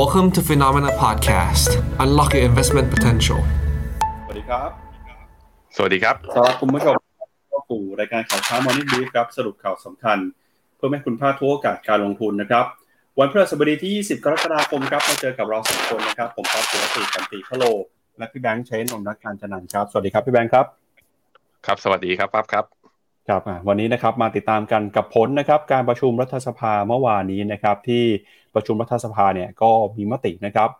Welcome to Phenomena Podcast. Unlock your investment potential. สวัสดีครับ สวัสดีครับสวัสดีคุณผู้ชมเข้าสู่รายการข่าวเช้า Morning Brief ครับ สรุปข่าวสำคัญ เพื่อให้คุณพลาดทุกโอกาสการลงทุนนะครับ วันพฤหัสบดีที่ 20 กรกฎาคมครับ มาเจอกับเราสองคนนะครับ ผมครับสุรศรีกันติพะโล และพี่แบงค์เชนนนท์การจันนันท์ครับ สวัสดีครับพี่แบงค์ครับ ครับ สวัสดีครับปั๊บครับ ครับวันนี้นะครับมาติดตามกันกับผลนะครับการประชุมรัฐสภาเมื่อวานนี้นะครับที่ประชุมรัฐสภาเนี่ยก็มีมตินะครับ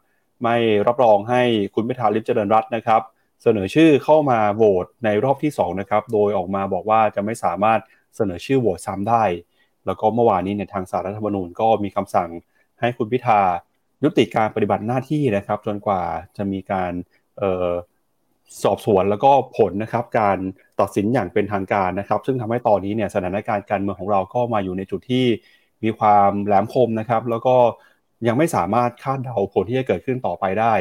ไม่รับรองให้คุณพิธาลิมเจริญรัตน์นะครับ เสนอชื่อเข้ามาโหวตในรอบที่2นะครับโดยออกมาบอกว่าจะไม่สามารถเสนอชื่อโหวตซ้ำได้ แล้วก็เมื่อวานนี้เนี่ยทางสารรัฐธรรมนูญก็มีคำสั่งให้คุณพิธายุติการปฏิบัติหน้าที่นะครับ จนกว่าจะมีการเอ่อ สอบสวนแล้วก็ผลนะครับการตัดสินอย่างเป็นทางการนะครับ ซึ่งทำให้ตอนนี้เนี่ยสถานการณ์การเมืองของเราก็มาอยู่ในจุดที่มีความแหลมคมนะครับ แล้วก็ยังไม่สามารถคาดเดาผลที่จะเกิดขึ้นต่อไปได้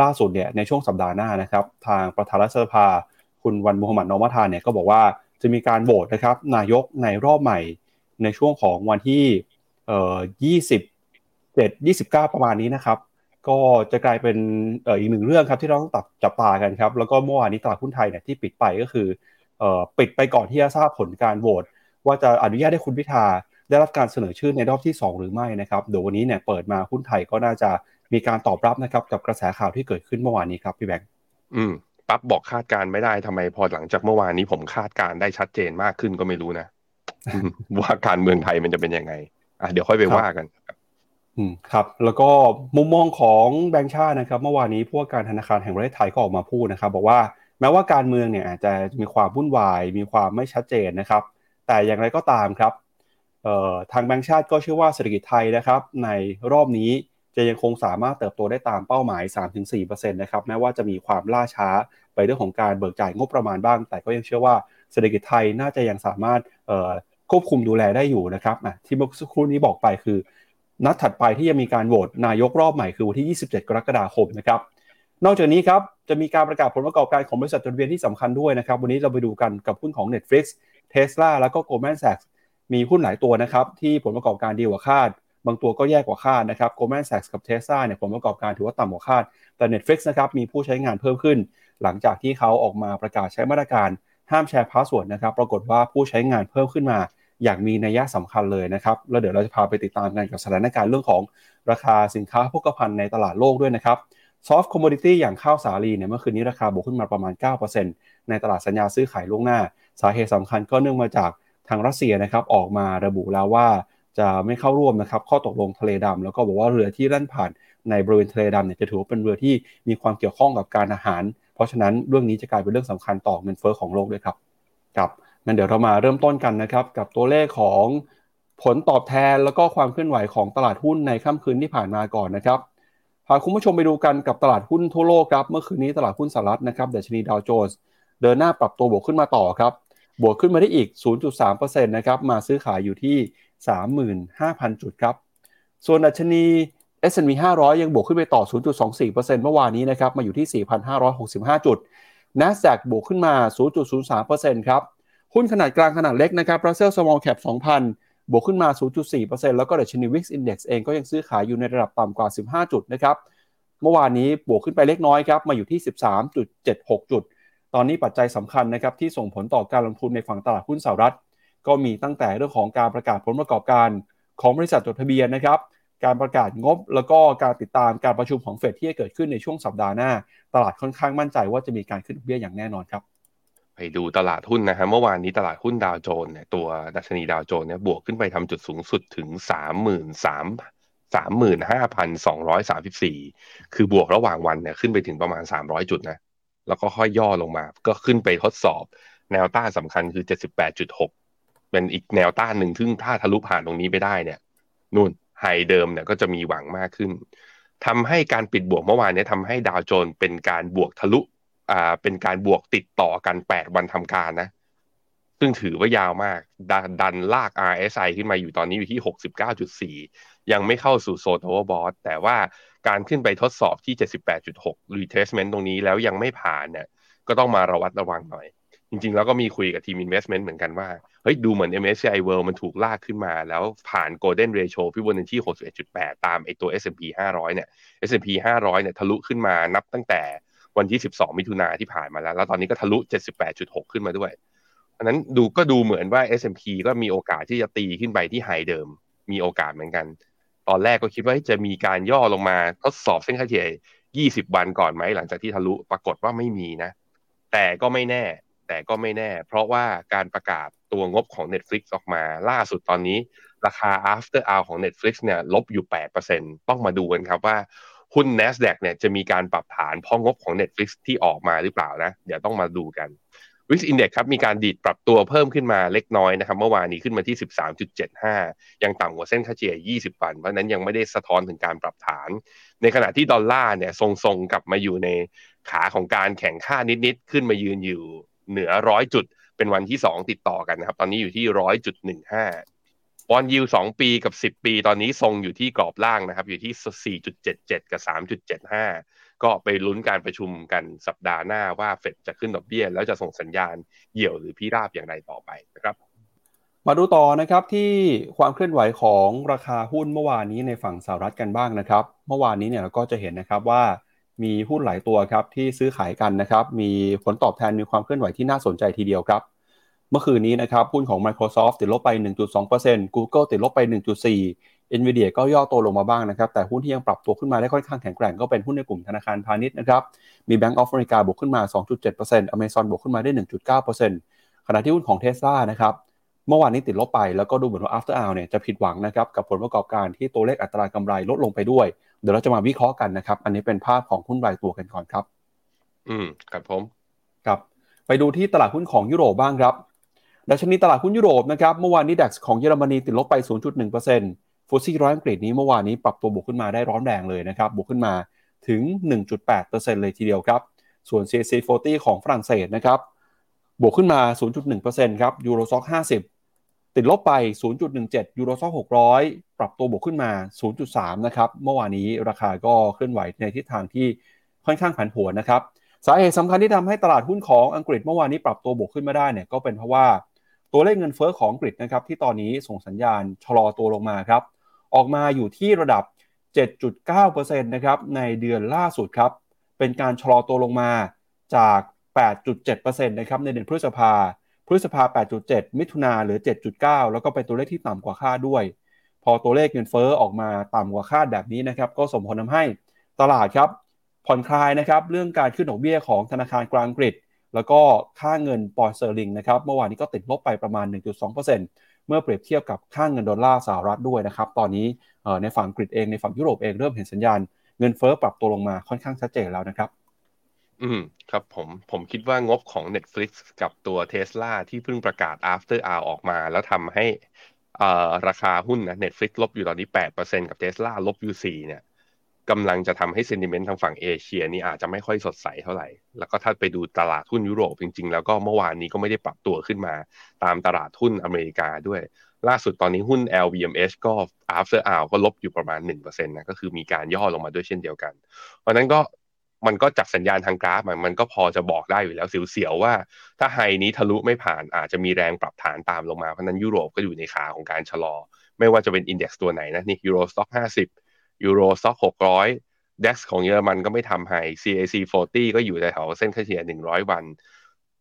ล่าสุดเนี่ยในช่วงสัปดาห์หน้านะครับ ทางประธานรัฐสภา คุณวันมุฮัมหมัดนอมัทานเนี่ยก็บอกว่าจะมีการโหวตนะครับนายกในรอบใหม่ในช่วงของวันที่เอ่อ27 29 ประมาณนี้นะครับ ก็จะกลายเป็นเอ่ออีกหนึ่งเรื่องครับที่เราต้องตัดจับตากันครับ แล้วก็เมื่อวานนี้ตลาดหุ้นไทยเนี่ยที่ปิดไปก็คือเอ่อปิดไปก่อนที่จะทราบผลการโหวตว่าจะอนุญาตให้คุณพิธาได้รับการเสนอชื่อในรอบที่ 2 หรือไม่นะครับเดี๋ยววันนี้เนี่ยเปิดมาหุ้นไทยก็น่าจะมีการตอบรับนะครับกับกระแสข่าวที่เกิดขึ้นเมื่อวานนี้ครับพี่แบงค์อืมปั๊บบอกคาดการณ์ไม่ได้ทำไมพอหลังจากเมื่อวานนี้ผมคาดการณ์ได้ชัดเจนมากขึ้นก็ไม่รู้นะว่าการเมืองไทยมันจะเป็นยังไงอะเดี๋ยวค่อยไปว่ากัน อืมครับแล้วก็มุมมองของแบงก์ชาตินะครับ เมื่อวานนี้ผู้ว่าการธนาคารแห่งประเทศไทยก็ออกมาพูดนะครับ บอกว่าแม้ว่าการเมืองเนี่ยอาจจะมีความวุ่นวาย มีความไม่ชัดเจนนะครับ แต่อย่างไรก็ตามครับทางแบงก์ชาติก็เชื่อว่าเศรษฐกิจไทยนะครับ ในรอบนี้จะยังคงสามารถเติบโตได้ตามเป้าหมาย 3-4%นะครับแม้ว่าจะมีความล่าช้าไปเรื่องของการเบิกจ่ายงบประมาณบ้าง แต่ก็ยังเชื่อว่าเศรษฐกิจไทยน่าจะยังสามารถควบคุมดูแลได้อยู่นะครับที่เมื่อสักครู่นี้บอกไปคือ นัดถัดไปที่จะมีการโหวตนายกรอบใหม่คือวันที่ 27 กรกฎาคมนะครับ นอกจากนี้ครับจะมีการประกาศผลประกอบการของบริษัทจดทะเบียนที่สำคัญด้วยนะครับ วันนี้เราไปดูกันกับหุ้นของ Netflix Tesla แล้วก็ Goldman Sachs มีหุ้นหลายตัวนะครับที่ผลประกอบการดีกว่าคาด บางตัวก็แย่กว่าคาดนะครับ Goldman Sachs กับ Tesla เนี่ยผลประกอบการถือว่าต่ำกว่าคาด แต่ Netflix นะครับมีผู้ใช้งานเพิ่มขึ้น หลังจากที่เขาออกมาประกาศใช้มาตรการห้ามแชร์ password นะครับ ปรากฏว่าผู้ใช้งานเพิ่มขึ้นมา อย่างมีนัยสำคัญเลยนะครับแล้วเดี๋ยวเราจะพาไปติดตามกันกับสถานการณ์เรื่องของราคาสินค้าโภคภัณฑ์ในตลาดโลกด้วยนะครับซอฟต์คอมม o ดิตี้อย่างข้าวสาลีเนี่ยเมื่อคืนนี้ราคาบวกขึ้นมาประมาณ 9%ในตลาดสัญญาซื้อขายล่วงหน้า สาเหตุสำคัญก็เนื่องมาจากทางรัสเซียนะครับออกมาระบุแล้วว่าจะไม่เข้าร่วมนะครับข้อตกลงทะเลดำแล้วก็บอกว่าเรือที่แล่นผ่านในบริเวณทะเลดำเนี่ยจะถือว่าเป็นเรือที่มีความเกี่ยวข้องกับการทหาร เพราะฉะนั้นเรื่องนี้จะกลายเป็นเรื่องสำคัญต่อเงินเฟ้อของโลกด้วยครับครับ งั้นเดี๋ยวเรามาเริ่มต้นกันนะครับกับตัวเลขของผลตอบแทนแล้วก็ความเคลื่อนไหวของตลาดหุ้นในค่ำคืนที่ผ่านมาก่อนนะครับพาคุณผู้ชมไปดูกันกับตลาดหุ้นทั่วโลกครับเมื่อคืนนี้ตลาดหุ้นสหรัฐนะครับดัชนีดาวโจนส์เดินหน้าปรับตัวบวกขึ้นมาต่อครับบวกขึ้นมาได้อีก 0.3%นะครับมาซื้อขายอยู่ที่ 35,000 จุดครับส่วนดัชนี S&P 500 ยังบวกขึ้นไปต่อ 0.24%เมื่อวานนี้นะครับมาอยู่ที่ 4,565 จุด NASDAQ บวกขึ้นมา 0.03%ครับ หุ้นขนาดกลางขนาดเล็กนะครับ Russell Small Cap 2,000 บวกขึ้นมา 0.4%แล้วก็ดัชนี Wix Index เองก็ยังซื้อขายอยู่ในระดับต่ำกว่า 15 จุดนะครับ เมื่อวานนี้บวกขึ้นไปเล็กน้อยครับ มาอยู่ที่ 13.76 จุด ตอนนี้ปัจจัยสำคัญนะครับที่ส่งผลต่อการลงทุนในฝั่งตลาดหุ้นสหรัฐ ก็มีตั้งแต่เรื่องของการประกาศผลประกอบการของบริษัทจดทะเบียนนะครับการประกาศงบแล้วก็การติดตามการประชุมของเฟดที่จะเกิดขึ้นในช่วงสัปดาห์หน้า ตลาดค่อนข้างมั่นใจว่าจะมีการขึ้นเบี้ยอย่างแน่นอนครับ ไปดูตลาดหุ้นนะฮะเมื่อวานนี้ตลาดหุ้นดาวโจนส์เนี่ยตัวดัชนีดาวโจนส์เนี่ยบวกขึ้นไปทำจุดสูงสุดถึงสามหมื่นสามสามหมื่นห้าพันสองร้อยสามสิบสี่คือบวกระหว่างวันเนี่ยขึ้นไปถึงประมาณสามร้อยจุดนะแล้วก็ค่อยย่อลงมา ก็ขึ้นไปทดสอบ แนวต้านสำคัญคือเจ็ดสิบแปดจุดหกเป็นอีกแนวต้านหนึ่งซึ่งถ้าทะลุผ่านตรงนี้ไปได้เนี่ยนู่นไฮเดิมเนี่ยก็จะมีหวังมากขึ้นทำให้การปิดบวกเมื่อวานนี้ทำให้ดาวโจนส์เป็นการบวกทะลุ อ่าเป็นการบวกติดต่อกัน 8 วันทำการนะ ซึ่งถือว่ายาวมากดดันลาก RSI ขึ้นมาอยู่ตอนนี้อยู่ที่ 69.4 ยังไม่เข้าสู่โซน overbought แต่ว่าการขึ้นไปทดสอบที่ 78.6 retracement ตรงนี้แล้วยังไม่ผ่านเนี่ยก็ต้องมาระมัดระวังหน่อย จริง ๆ แล้วก็มีคุยกับทีม investment เหมือนกันว่า เฮ้ยดูเหมือน MSCI World มันถูกลากขึ้นมา แล้วผ่าน Golden Ratio ฟิบอนัชชี61.8 ตามไอตัว S&P 500 เนี่ย S&P 500 เนี่ยทะลุขึ้นมานับตั้งแต่ วันที่ 12 มิถุนาที่ผ่านมาแล้ว แล้วตอนนี้ก็ทะลุ 78.6 ขึ้นมาด้วยอันนั้นดูก็ดูเหมือนว่า S&P ก็มีโอกาสที่จะตีขึ้นไปที่ไฮเดิม มีโอกาสเหมือนกัน ตอนแรกก็คิดว่าจะมีการย่อลงมาทดสอบเส้นค่าเฉลี่ย20 วันก่อนไหม หลังจากที่ทะลุปรากฏว่าไม่มีนะ แต่ก็ไม่แน่ แต่ก็ไม่แน่ เพราะว่าการประกาศตัวงบของ Netflix ออกมา ล่าสุดตอนนี้ ราคา after hour ของ Netflix เนี่ยลบอยู่ 8%ต้องมาดูกันครับว่า หุ้น NASDAQ เนี่ยจะมีการปรับฐานเพราะงบของ Netflix ที่ออกมาหรือเปล่านะ เดี๋ยวต้องมาดูกันวิกอินเด็กครับมีการดีดปรับตัวเพิ่มขึ้นมาเล็กน้อยนะครับ เมื่อวานนี้ขึ้นมาที่ 13.75 ยังต่ำกว่าเส้นค่าเฉลี่ย 20 วัน เพราะนั้นยังไม่ได้สะท้อนถึงการปรับฐาน ในขณะที่ดอลลาร์เนี่ยทรงๆกลับมาอยู่ในขาของการแข่งค่านิด ๆ ขึ้นมายืนอยู่เหนือร้อยจุด เป็นวันที่ 2 ติดต่อกันนะครับ ตอนนี้อยู่ที่ร้อยจุดหนึ่งห้า บอลยูสองปีกับ10ปี ตอนนี้ทรงอยู่ที่กรอบล่างนะครับ อยู่ที่4.77กับ3.75ก็ไปลุ้นการประชุมกันสัปดาห์หน้าว่าเฟดจะขึ้นดอกเบี้ย แล้วจะส่งสัญญาณเหี่ยวหรือพิราบอย่างไรต่อไปนะครับ มาดูต่อนะครับที่ความเคลื่อนไหวของราคาหุ้นเมื่อวานนี้ในฝั่งสหรัฐกันบ้างนะครับ เมื่อวานนี้เนี่ยเราก็จะเห็นนะครับว่ามีหุ้นหลายตัวครับที่ซื้อขายกันนะครับ มีผลตอบแทนมีความเคลื่อนไหวที่น่าสนใจทีเดียวครับ เมื่อคืนนี้นะครับหุ้นของ Microsoft ติดลบไป 1.2% Google ติดลบไป 1.4 Nvidia ก็ย่อตัวลงมาบ้างนะครับ แต่หุ้นที่ยังปรับตัวขึ้นมาได้ค่อนข้างแข็งแกร่งก็เป็นหุ้นในกลุ่มธนาคารพาณิชย์นะครับ มี Bank of America บวกขึ้นมา 2.7% Amazon บวกขึ้นมาได้ 1.9%ขณะที่หุ้นของ Tesla นะครับเมื่อวานนี้ติดลบไปแล้วก็ดูเหมือนว่า after hour เนี่ยจะผิดหวังนะครับกับผลประกอบการที่ตัวเลขอัตรากำไรลดลงไปด้วย เดี๋ยวเราจะมาวิเคราะห์กันนะครับ อันนี้เป็นภาพของหุ้นรายตัวกันก่อนครับ อืมครับผมครับ ไปดูที่ตลาดหุ้นของยุโรปบ้างครับ ดัชนีตลาดหุ้นยุโรปนะครับเมื่อวานนี้ดัคของเยอรมนีติดลบไป 0.1%ฟุตซี่ร้อยอังกฤษนี้เมื่อวานนี้ปรับตัวบวกขึ้นมาได้ร้อนแรงเลยนะครับบวกขึ้นมาถึง 1.8%เลยทีเดียวครับ ส่วน CAC 40 ของฝรั่งเศสนะครับบวกขึ้นมา 0.1%ครับยูโรซ็อก50 ติดลบไป 0.17 ยูโรซ็อก600 ปรับตัวบวกขึ้นมา 0.3 นะครับ เมื่อวานนี้ราคาก็เคลื่อนไหวในทิศทางที่ค่อนข้างผันผวนนะครับ สาเหตุสำคัญที่ทำให้ตลาดหุ้นของอังกฤษเมื่อวานนี้ปรับตัวบวกขึ้นมาได้เนี่ยก็เป็นเพราะว่า ตัวเลขเงินเฟอ้อของอังกฤษนะครับที่ตอนนี้ส่งสัญญาณชะลอตัวลงมาครับ ออกมาอยู่ที่ระดับ 7.9%นะครับในเดือนล่าสุดครับ เป็นการชะลอตัวลงมาจาก 8.7%นะครับในเดือนพฤษภา พฤษภา 8.7 มิถุนาเหลือ 7.9 แล้วก็เป็นตัวเลขที่ต่ำกว่าคาดด้วย พอตัวเลขเงินเฟ้อออกมาต่ำกว่าคาดแบบนี้นะครับ ก็ส่งผลทำให้ตลาดครับผ่อนคลายนะครับเรื่องการขึ้นดอกเบี้ยของธนาคารกลางอังกฤษ แล้วก็ค่าเงินปอนด์สเตอร์ลิงนะครับเมื่อวานนี้ก็ติดลบไปประมาณ 1.2%เมื่อเปรียบเทียบกับค่าเงินดอลลาร์สหรัฐด้วยนะครับตอนนี้ในฝั่งอังกเองในฝั่งยุโรปเองเริ่มเห็นสัญญาณเงินเฟ้อปรับตัวลงมาค่อนข้างชัดเจนแล้วนะครับ อืมครับผมผมคิดว่างบของ Netflix กับตัว Tesla ที่เพิ่งประกาศ after hour ออกมา แล้วทำให้ราคาหุ้นนะ Netflix ลบอยู่ตอนนี้ 8%กับ Tesla ลบอยู่4เนี่ย กำลังจะทำให้เซนดิเมนต์ทางฝั่งเอเชียนี่อาจจะไม่ค่อยสดใสเท่าไหร่ แล้วก็ถ้าไปดูตลาดหุ้นยุโรปจริง ๆ แล้วก็เมื่อวานนี้ก็ไม่ได้ปรับตัวขึ้นมา ตามตลาดหุ้นอเมริกาด้วย ล่าสุดตอนนี้หุ้น LVMH ก็ after hour ก็ลบอยู่ประมาณ1%นะก็คือมีการย่อลงมาด้วยเช่นเดียวกัน เพราะนั้นก็มันก็จากสัญญาณทางกราฟมันก็พอจะบอกได้อยู่แล้วเสียวๆว่า ถ้า high นี้ทะลุไม่ผ่านอาจจะมีแรงปรับฐานตามลงมาเพราะนั้นยุโรปก็อยู่ในขาของการชะลอ ไม่ว่าจะเป็น index ตัวไหนนะนี่ Euro Stoxx ห้าสิบ Euro Stoxx หกร้อย DAX ของเยอรมันก็ไม่ทำ high CAC 40 ก็อยู่ในแถวเส้นค่าเฉลี่ย100 วัน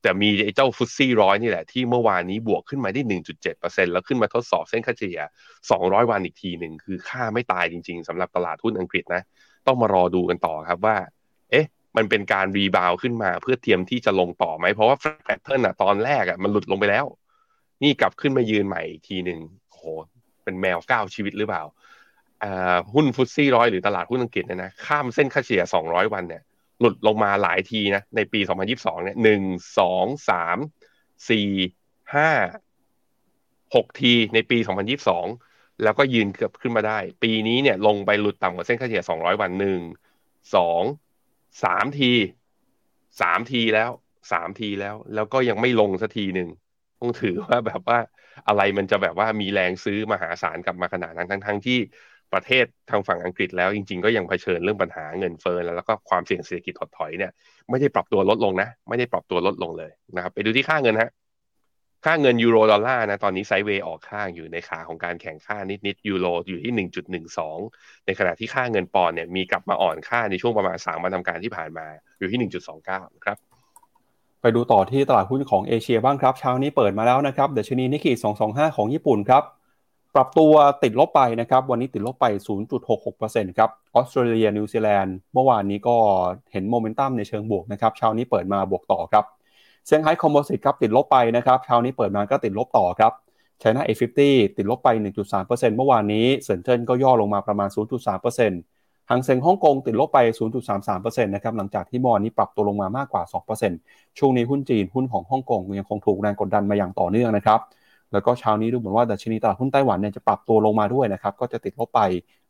แต่มีไอ้เจ้า FTSE ร้อยนี่แหละ ที่เมื่อวานนี้บวกขึ้นมาได้ 1.7%แล้วขึ้นมาทดสอบเส้นค่าเฉลี่ย 200 วันอีกทีหนึ่ง คือฆ่าไม่ตายจริงๆสำหรับตลาดหุ้นอังกฤษนะ ต้องมารอดูกันต่อครับว่า เอ๊ะ มันเป็นการ rebound ขึ้นมาเพื่อเตรียมที่จะลงต่อไหม เพราะว่า pattern อะตอนแรกอะมันหลุดลงไปแล้ว นี่กลับขึ้นมายืนใหม่อีกทีหนึ่งโอ้โหเป็นแมวเก้าชีวิตหรือเปล่า หุ้น FTSE ร้อยหรือตลาดหุ้นอังกฤษเนี่ยนะข้ามเส้นค่าเฉลี่ย 200 วันเนี่ยหลุดลงมาหลายทีนะในปี 2022 เนี่ยหนึ่งสองสามสี่ห้าหกทีในปี 2022 แล้วก็ยืนเกือบขึ้นมาได้ ปีนี้เนี่ยลงไปหลุดต่ำกว่าเส้นค่าเฉลี่ย 200 วันหนึ่งสองสามทีสามทีแล้วสามทีแล้ว แล้วก็ยังไม่ลงสักทีหนึ่งต้องถือว่าแบบว่าอะไรมันจะแบบว่ามีแรงซื้อมหาศาลกลับมาขนาดนั้นทั้งๆที่ ประเทศทางฝั่งอังกฤษแล้วจริง ๆ ก็ยังเผชิญเรื่องปัญหาเงินเฟ้อแล้วก็ความเสี่ยงเศรษฐกิจถดถอยเนี่ยไม่ได้ปรับตัวลดลงนะ ไม่ได้ปรับตัวลดลงเลยนะครับ ไปดูที่ค่าเงินฮะค่าเงินยูโรดอลลาร์นะตอนนี้ sideway ออกข้างอยู่ในขาของการแข็งค่านิดๆยูโรอยู่ที่ 1.12 ในขณะที่ค่าเงินปอนด์เนี่ยมีกลับมาอ่อนค่าในช่วงประมาณ 3 วันทำการที่ผ่านมาอยู่ที่ 1.29 ครับไปดูต่อที่ตลาดหุ้นของเอเชียบ้างครับเช้านี้เปิดมาแล้วนะครับดัชนีนิกเกอิ225 ของญี่ปุ่นครับ ปรับตัวติดลบไปนะครับ วันนี้ติดลบไป 0.66%ครับออสเตรเลียนิวซีแลนด์เมื่อวานนี้ก็เห็นโมเมนตัมในเชิงบวกนะครับเช้านี้เปิดมาบวกต่อครับเซี่ยงไฮ้ Composite ครับติดลบไปนะครับเช้านี้เปิดมาก็ติดลบต่อครับ China A50ดลบไป 1.3%เมื่อวานนี้เซินเจิ้นก็ย่อลงมาประมาณ 0.3%หังเซ็งฮ่องกงติดลบไป 0.33%นะครับหลังจากที่เมื่อวานนี้ปรับตัวลงมามากกว่า 2%ช่วงนี้หุ้นจีนหุ้นของฮ่องกงยังคงถูกแรงกดดันมาอย่างต่อเนื่องนะครับ แล้วก็เช้านี้ดูเหมือนว่าดัชนีตลาดหุ้นไต้หวันเนี่ยจะปรับตัวลงมาด้วยนะครับ ก็จะติดลบไป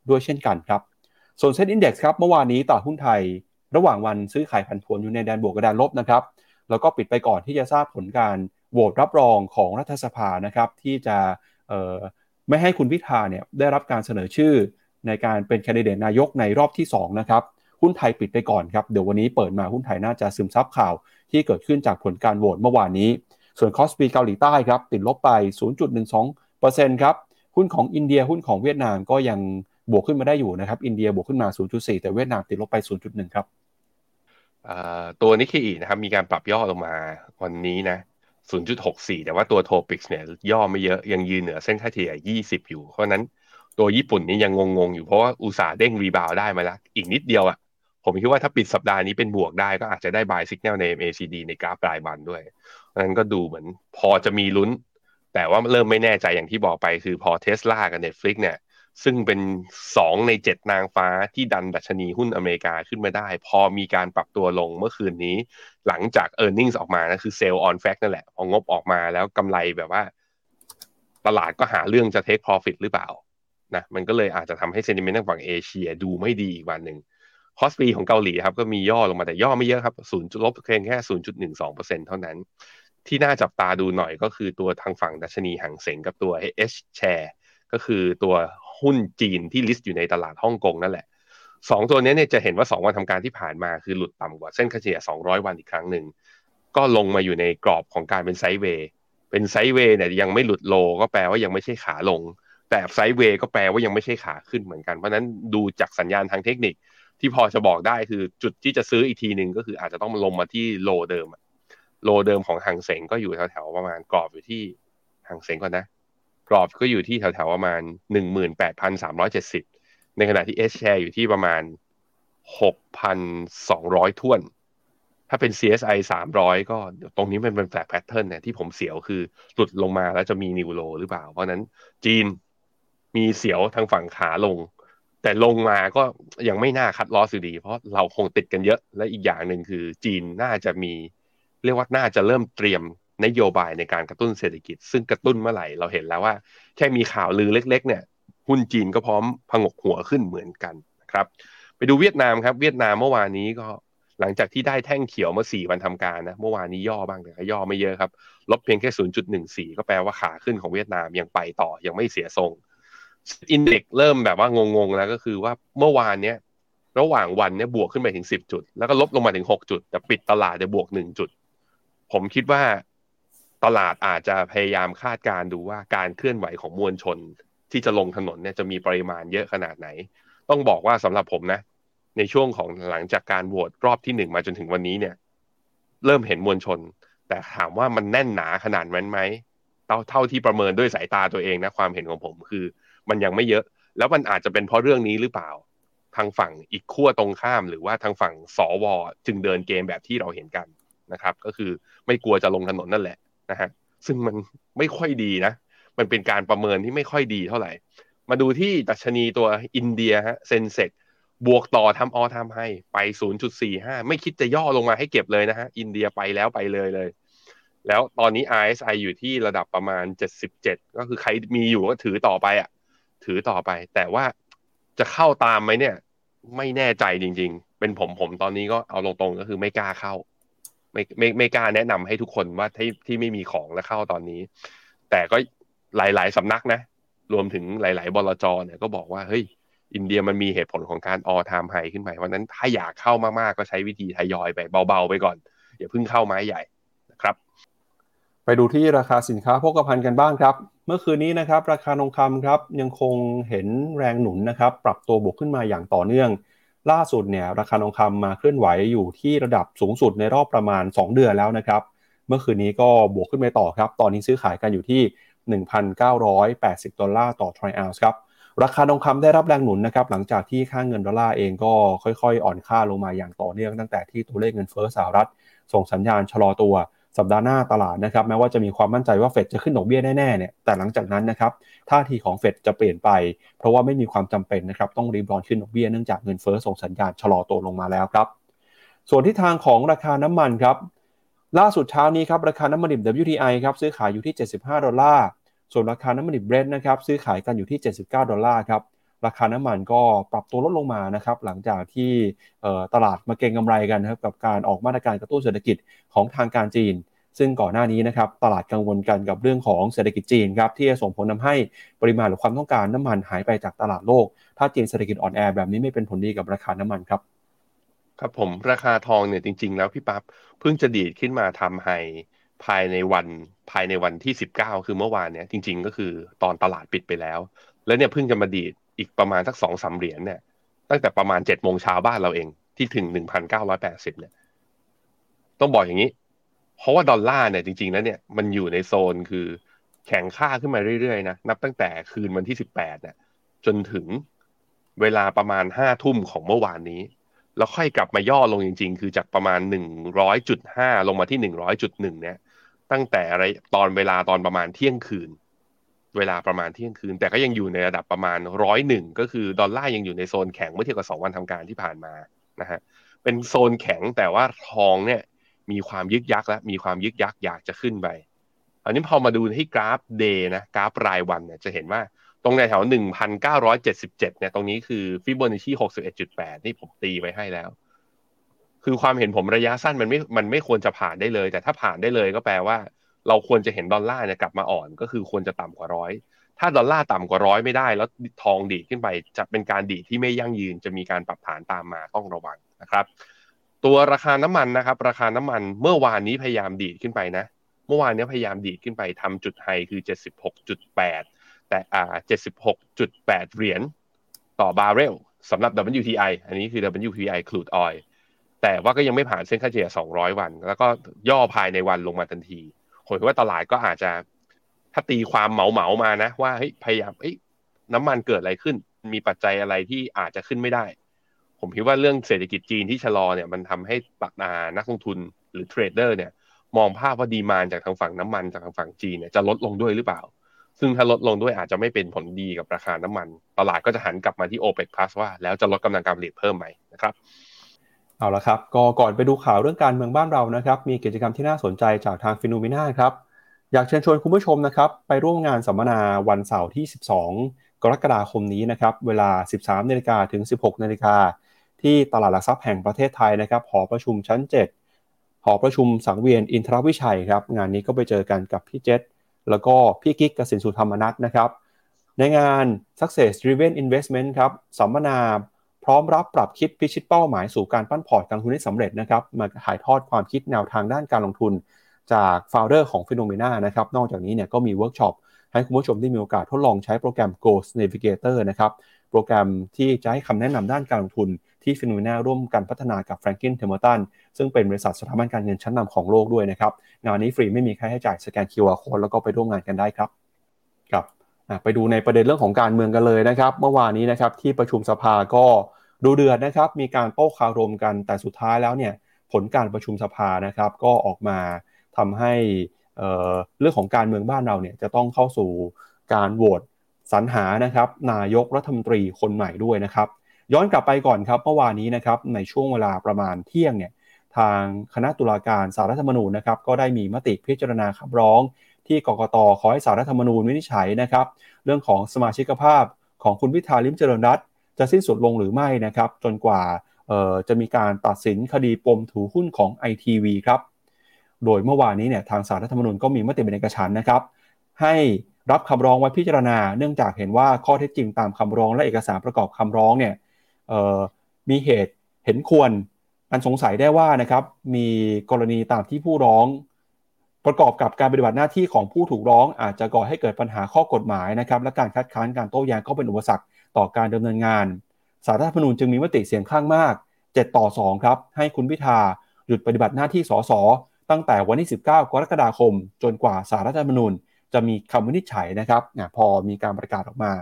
ด้วยเช่นกันครับ ส่วนเซ็นอินดี x ครับ เมื่อวานนี้ตลาดหุ้นไทย ระหว่างวันซื้อขายผันผวนอยู่ในแดนบวกกับแดนลบนะครับ แล้วก็ปิดไปก่อนที่จะทราบผลการโหวตรับรองของรัฐสภานะครับ ที่จะไม่ให้คุณพิธาเนี่ยได้รับการเสนอชื่อในการเป็นแคนดิเดตนายกในรอบที่ 2 นะครับ หุ้นไทยปิดไปก่อนครับ เดี๋ยววันนี้เปิดมาหุ้นไทยน่าจะซึมซับข่าวที่เกิดขึ้นจากผลการโหวตเมื่อวานนี้ ส่วนคอสปีเกาหลีใต้ครับติดลบไป 0.12%ครับหุ้นของอินเดียหุ้นของเวียดนามก็ยังบวกขึ้นมาได้อยู่นะครับอินเดียบวกขึ้นมา 0.4 แต่เวียดนามติดลบไป 0.1 ครับตัวนิกเกอินะครับมีการปรับย่อลงมาวันนี้นะ 0.64 แต่ว่าตัว TOPIX เนี่ยย่อไม่เยอะยังยืนเหนือเส้นค่าเฉลี่ย 20 อยู่ เพราะนั้นตัวญี่ปุ่นนี่ยังงงๆ อยู่เพราะว่าอุตสาห์เด้ง rebound ได้มาแล้ว อีกนิดเดียวอะ่ะผมคิดว่าถ้าปิดสัปดาห์นี้เป็นบวกได้ก็อาจจะได้ buy สัญญาณใน MACD ในกราฟรายวันด้วย นั้นก็ดูเหมือนพอจะมีลุ้น แต่ว่าเริ่มไม่แน่ใจอย่างที่บอกไปคือพอเทสลากับ Netflix เนี่ย ซึ่งเป็นสองในเจ็ดนางฟ้าที่ดันดัชนีหุ้นอเมริกาขึ้นมาได้ พอมีการปรับตัวลงเมื่อคืนนี้ หลังจาก e a r n i n g ออกมานะคือ sell on fact นั่นแหละพองบออกมาแล้วกำไรแบบว่า ตลาดก็หาเรื่องจะเทค profit หรือเปล่านะมันก็เลยอาจจะทำให้ sentiment ทางฝั่งเอเชียดูไม่ดีอีกวันหนึ่งคอสปีของเกาหลีครับก็มีย่อลงมาแต่ย่อไม่เยอะครับศูนย์ลบเพียงแค่ศูนย์จุดหนึ่งสองเปอร์เซ็นต์เท่านั้น ที่น่าจับตาดูหน่อยก็คือตัวทางฝั่งดัชนีฮั่งเส็งกับตัว H share ก็คือตัวหุ้นจีนที่ list อยู่ในตลาดฮ่องกงนั่นแหละสองตัวนี้เนี่ยจะเห็นว่า 2 วันทำการที่ผ่านมาคือหลุดต่ำกว่าเส้นค่าเฉลี่ย200 วันอีกครั้งหนึ่ง ก็ลงมาอยู่ในกรอบของการเป็น sidewayเป็นไซด์เวย์เนี่ยยังไม่หลุดโลก็แปลว่ายังไม่ใช่ขาลง แต่ไซด์เวย์ก็แปลว่ายังไม่ใช่ขาขึ้นเหมือนกัน เพราะนั้นดูจากสัญญาณทางเทคนิคที่พอจะบอกได้คือจุดที่จะซื้ออีกทีหนึ่งก็คืออาจจะต้องลงมาที่โลเดิม โลเดิมของหางเสงก็อยู่แถวๆประมาณกรอบอยู่ที่หางเสงก่อนนะ กรอบก็อยู่ที่แถวๆประมาณหนึ่งหมื่นแปดพันสามร้อยเจ็ดสิบในขณะที่เอชแชร์อยู่ที่ประมาณหกพันสองร้อยท่วน ถ้าเป็น CSI สามร้อยก็ตรงนี้มันเป็นแฟลกแพทเทิร์นเนี่ยที่ผมเสียวคือหลุดลงมาแล้วจะมีนิวโลหรือเปล่า เพราะนั้นจีนมีเสียวทางฝั่งขาลง แต่ลงมาก็ยังไม่น่าคัดลอสอยู่ดี เพราะเราคงติดกันเยอะและอีกอย่างหนึ่งคือจีนน่าจะมี เรียกว่าน่าจะเริ่มเตรียมนโยบายในการกระตุ้นเศรษฐกิจ ซึ่งกระตุ้นเมื่อไหร่เราเห็นแล้วว่า แค่มีข่าวลือเล็ก ๆ เนี่ย หุ้นจีนก็พร้อมพงกหัวขึ้นเหมือนกันนะครับ ไปดูเวียดนามครับ เวียดนามเมื่อวานนี้ก็หลังจากที่ได้แท่งเขียวมาสี่วันทำการนะ เมื่อวานนี้ย่อบ้างแต่ย่อไม่เยอะครับ ลบเพียงแค่ศูนย์จุดหนึ่งสี่ก็แปลว่าขาขึ้นของเวียดนามยังไปต่อยังไม่เสียทรงอินเด็กเริ่มแบบว่างงๆแล้วก็คือว่าเมื่อวานเนี้ยระหว่างวันเนี้ยบวกขึ้นไปถึงสิบจุด แล้วก็ลบลงมาถึงหกจุด แต่ปิดตลาดจะบวกหนึ่งจุด ผมคิดว่าตลาดอาจจะพยายามคาดการดูว่าการเคลื่อนไหวของมวลชนที่จะลงถนนเนี่ยจะมีปริมาณเยอะขนาดไหน ต้องบอกว่าสำหรับผมนะ ในช่วงของหลังจากการโหวตรอบที่หนึ่งมาจนถึงวันนี้เนี่ย เริ่มเห็นมวลชน แต่ถามว่ามันแน่นหนาขนาดนั้นไหมเท่าเท่าที่ประเมินด้วยสายตาตัวเองนะความเห็นของผมคือ มันยังไม่เยอะ แล้วมันอาจจะเป็นเพราะเรื่องนี้หรือเปล่า ทางฝั่งอีกขั้วตรงข้าม หรือว่าทางฝั่งสวจึงเดินเกมแบบที่เราเห็นกัน นะครับ ก็คือไม่กลัวจะลงถนนนั่นแหละนะฮะซึ่งมันไม่ค่อยดีนะ มันเป็นการประเมินที่ไม่ค่อยดีเท่าไหร่ มาดูที่ดัชนีตัวอินเดียฮะเซนเซกบวกต่อทำออทำให้ไป 0.45 ไม่คิดจะย่อลงมาให้เก็บเลยนะฮะ อินเดียไปแล้วไปเลยเลย แล้วตอนนี้ RSI อยู่ที่ระดับประมาณ 77 ก็คือใครมีอยู่ก็ถือต่อไปอะ ถือต่อไป แต่ว่าจะเข้าตามไหมเนี่ย ไม่แน่ใจจริง ๆ เป็นผมผมตอนนี้ก็เอาตรงๆก็คือไม่กล้าเข้า ไม่ไม่ไม่กล้าแนะนำให้ทุกคนว่าที่ที่ไม่มีของแล้วเข้าตอนนี้ แต่ก็หลาย ๆสำนักนะ รวมถึงหลาย ๆบลจเนี่ยก็บอกว่าเฮ้ยอินเดียมันมีเหตุผลของการออทามไฮขึ้นไปวันนั้นถ้าอยากเข้ามาก ๆ ก็ใช้วิธีทยอยไปเบา ๆ ไปก่อน อย่าเพิ่งเข้าไม้ใหญ่นะครับ ไปดูที่ราคาสินค้าโภคภัณฑ์กันบ้างครับ เมื่อคืนนี้นะครับ ราคาทองคำครับยังคงเห็นแรงหนุนนะครับ ปรับตัวบวกขึ้นมาอย่างต่อเนื่อง ล่าสุดเนี่ยราคาทองคำมาเคลื่อนไหวอยู่ที่ระดับสูงสุดในรอบประมาณ 2 เดือนแล้วนะครับ เมื่อคืนนี้ก็บวกขึ้นไปต่อครับ ตอนนี้ซื้อขายกันอยู่ที่ 1,980 ดอลลาร์ต่อทริอัลส์ครับ ราคาทองคำได้รับแรงหนุนนะครับ หลังจากที่ค่างเงินดอลลาร์เองก็ค่อยๆ อ่อนค่าลงมาอย่างต่อเนื่องตั้งแต่ที่ตัวเลขเงินเฟ้อสหรัฐ ส่งสัญญาณชะลอตัว สัปดาห์หน้าตลาดนะครับแม้ว่าจะมีความมั่นใจว่าเฟดจะขึ้นดอกเบี้ยแน่ๆเนี่ยแต่หลังจากนั้นนะครับท่าทีของเฟดจะเปลี่ยนไป เพราะว่าไม่มีความจำเป็นนะครับต้องรีบร้อนขึ้นดอกเบี้ยเนื่องจากเงินเฟ้อส่งสัญญาณชะลอตัวลงมาแล้วครับ ส่วนที่ทางของราคาน้ำมันครับล่าสุดเช้านี้ครับราคาน้ำมันดิบ WTI ครับซื้อขายอยู่ที่ 75 ดอลลาร์ส่วนราคาน้ำมันดิบเบรนท์นะครับซื้อขายกันอยู่ที่ 79 ดอลลาร์ครับ ราคาน้ำมันก็ปรับตัวลดลงมานะครับหลังจากที่ตลาดมาเก็งกำไรกันนะครับกับการออกมาตรการกระตุ้นเศรษฐกิจของทางการจีน ซึ่งก่อนหน้านี้นะครับตลาดกังวลกันกับเรื่องของเศรษฐกิจจีนครับที่จะส่งผลทำให้ปริมาณหรือความต้องการน้ำมันหายไปจากตลาดโลก ถ้าจีนเศรษฐกิจอ่อนแอแบบนี้ไม่เป็นผลดีกับราคาน้ำมันครับครับผมราคาทองเนี่ยจริง ๆ แล้วพี่ปั๊บเพิ่งจะดีดขึ้นมาทำให้ภายในวันภายในวันที่ 19 คือเมื่อวานเนี่ยจริง ๆ ก็คือตอนตลาดปิดไปแล้ว แล้วเนี่ยเพิ่งจะมาดีด อีกประมาณสักสองสาเหรียญเนี่ย ตั้งแต่ประมาณเจ็ดโมงเช้าบ้านเราเองที่ถึงหนึ่งพันเก้าร้อยแปดสิบเนี่ย ต้องบอกอย่างนี้ เพราะว่าดอลลาร์เนี่ยจริงๆแล้วเนี่ยมันอยู่ในโซนคือแข็งค่าขึ้นมาเรื่อยๆนะนับตั้งแต่คืนวันที่สิบแปดเนี่ยจนถึงเวลาประมาณห้าทุ่มของเมื่อวานนี้ แล้วค่อยกลับมาย่อลงจริง ๆ คือจากประมาณหนึ่งร้อยจุดห้าลงมาที่หนึ่งร้อยจุดหนึ่งเนี่ย ตั้งแต่อะไรตอนเวลาตอนประมาณเที่ยงคืน เวลาประมาณเที่ยงคืน แต่ก็ยังอยู่ในระดับประมาณร้อยหนึ่งก็คือดอลลาร์ยังอยู่ในโซนแข็งเมื่อเทียบกับสองวันทำการที่ผ่านมานะฮะเป็นโซนแข็งแต่ว่าทองเนี่ยมีความยึกยักและมีความยึกยักอยากจะขึ้นไปอันนี้พอมาดูที่กราฟ Day นะกราฟรายวันเนี่ยจะเห็นว่าตรงในแถวหนึ่งพันเก้าร้อยเจ็ดสิบเจ็ดเนี่ยตรงนี้คือฟิโบนัชชีหกสิบเอ็ดจุดแปดนี่ผมตีไว้ให้แล้ว คือความเห็นผมระยะสั้นมันไม่ มันไม่ควรจะผ่านได้เลย แต่ถ้าผ่านได้เลยก็แปลว่า เราควรจะเห็นดอลลาร์เนี่ยกลับมาอ่อนก็คือควรจะต่ำกว่าร้อยถ้าดอลลาร์ต่ำกว่าร้อยไม่ได้ แล้วทองดีขึ้นไปจะเป็นการดีที่ไม่ยั่งยืนจะมีการปรับฐานตามมาต้องระวังนะครับ ตัวราคาน้ำมันนะครับ ราคาน้ำมันเมื่อวานนี้พยายามดีดขึ้นไปนะ เมื่อวานนี้พยายามดีดขึ้นไปทำจุดไฮคือ 76.8 แต่อ่า76.8 เหรียญต่อบาร์เรลสำหรับ WTI อันนี้คือ WTI crude oil แต่ว่าก็ยังไม่ผ่านเส้นค่าเฉลี่ย200 วัน แล้วก็ย่อภายในวันลงมาทันที ผมคิดว่าตลาดก็อาจจะถ้าตีความเหมาเหมามานะ ว่าเฮ้ยพยายามเอ้ยน้ำมันเกิดอะไรขึ้น มีปัจจัยอะไรที่อาจจะขึ้นไม่ได้ ผมคิดว่าเรื่องเศรษฐกิจจีนที่ชะลอเนี่ยมันทำให้ปักนานักลงทุนหรือ trader เนี่ย มองภาพว่า demand จากทางฝั่งน้ำมันจากทางฝั่งจีนเนี่ยจะลดลงด้วยหรือเปล่า ซึ่งถ้าลดลงด้วยอาจจะไม่เป็นผลดีกับราคาน้ำมัน ตลาดก็จะหันกลับมาที่ OPEC Plus ว่าแล้วจะลดกำลังการผลิตเพิ่มไหมนะครับ เอาละครับก็ก่อนไปดูข่าวเรื่องการเมืองบ้านเรานะครับ มีกิจกรรมที่น่าสนใจจากทาง FINNOMENA ครับ อยากเชิญชวนคุณผู้ชมนะครับ ไปร่วมงานสัมมนาวันเสาร์ที่ 12 กรกฎาคมนี้นะครับ เวลา 13นาฬิกาถึง 16นาฬิกาที่ตลาดหลักทรัพย์แห่งประเทศไทยนะครับ หอประชุมชั้น 7 หอประชุมสังเวียนอินทรวิชัยครับ งานนี้ก็ไปเจอกันกับพี่เจษแล้วก็พี่กิ๊กกสินสุธรรมนัทนะครับ ในงาน Success Driven Investment ครับ สัมมนา พร้อมรับปรับคิดพิชิตเป้าหมายสู่การปั้นพอร์ตการลงทุนให้สำเร็จนะครับมาถ่ายทอดความคิดแนวทางด้านการลงทุน จากโฟลเดอร์ของ p h e n o m e n a นะครับนอกจากนี้เนี่ยก็มีเวิร์กช็อปให้คุณผู้ชมได้มีโอกาสทดลองใช้โปรแกรม Goal Navigator นะครับโปรแกรมที่จะให้คำแนะนำด้านการลงทุนที่ p h e n o m e n a ร่วมกันพัฒนากับ Franklin Templeton ซึ่งเป็นบริษัทสถาบันการเงินชั้นนำของโลกด้วยนะครับงานนี้ฟรีไม่มีค่าใช้จ่ายสแกน QR Code แล้วก็ไปร่วมงานกันได้ครับ ไปดูในประเด็นเรื่องของการเมืองกันเลยนะครับ เมื่อวานนี้นะครับที่ประชุมสภาก็ดูเดือดนะครับ มีการโต้คารมกันแต่สุดท้ายแล้วเนี่ยผลการประชุมสภานะครับ ก็ออกมาทำให้เรื่องของการเมืองบ้านเราเนี่ยจะต้องเข้าสู่การโหวตสรรหานะครับนายกรัฐมนตรีคนใหม่ด้วยนะครับ ย้อนกลับไปก่อนครับเมื่อวานนี้นะครับในช่วงเวลาประมาณเที่ยงเนี่ยทางคณะตุลาการสารรัฐธรรมนูญนะครับก็ได้มีมติพิจารณาคำร้อง ที่กกตขอให้สารรัฐธรรมนูญวินิจฉัยนะครับ เรื่องของสมาชิกภาพของคุณพิธาลิมเจริญรัตจะสิ้นสุดลงหรือไม่นะครับ จนกว่าจะมีการตัดสินคดีปมถือหุ้นของไอทีวีครับ โดยเมื่อวานนี้เนี่ยทางสารรัฐธรรมนูญก็มีมติเป็นเอกฉันนะครับ ให้รับคำร้องไว้พิจารณา เนื่องจากเห็นว่าข้อเท็จจริงตามคำร้องและเอกสารประกอบคำร้องเนี่ยมีเหตุเห็นควรอันสงสัยได้ว่านะครับมีกรณีตามที่ผู้ร้อง ประกอบกับการปฏิบัติหน้าที่ของผู้ถูกร้องอาจจะก่อให้เกิดปัญหาข้อกฎหมายนะครับและการคัดค้านการโต้แย้งก็เป็นอุปสรรคต่อการดำเนินงาน สารรัฐธรรมนูญจึงมีมติเสียงข้างมาก 7 ต่อ 2 ครับ ให้คุณพิธาหยุดปฏิบัติหน้าที่สสตั้งแต่วันที่ 19 กรกฎาคม จนกว่าสารรัฐธรรมนูญ จะมีคำวินิจฉัยนะครับพอมีการประกาศออกมา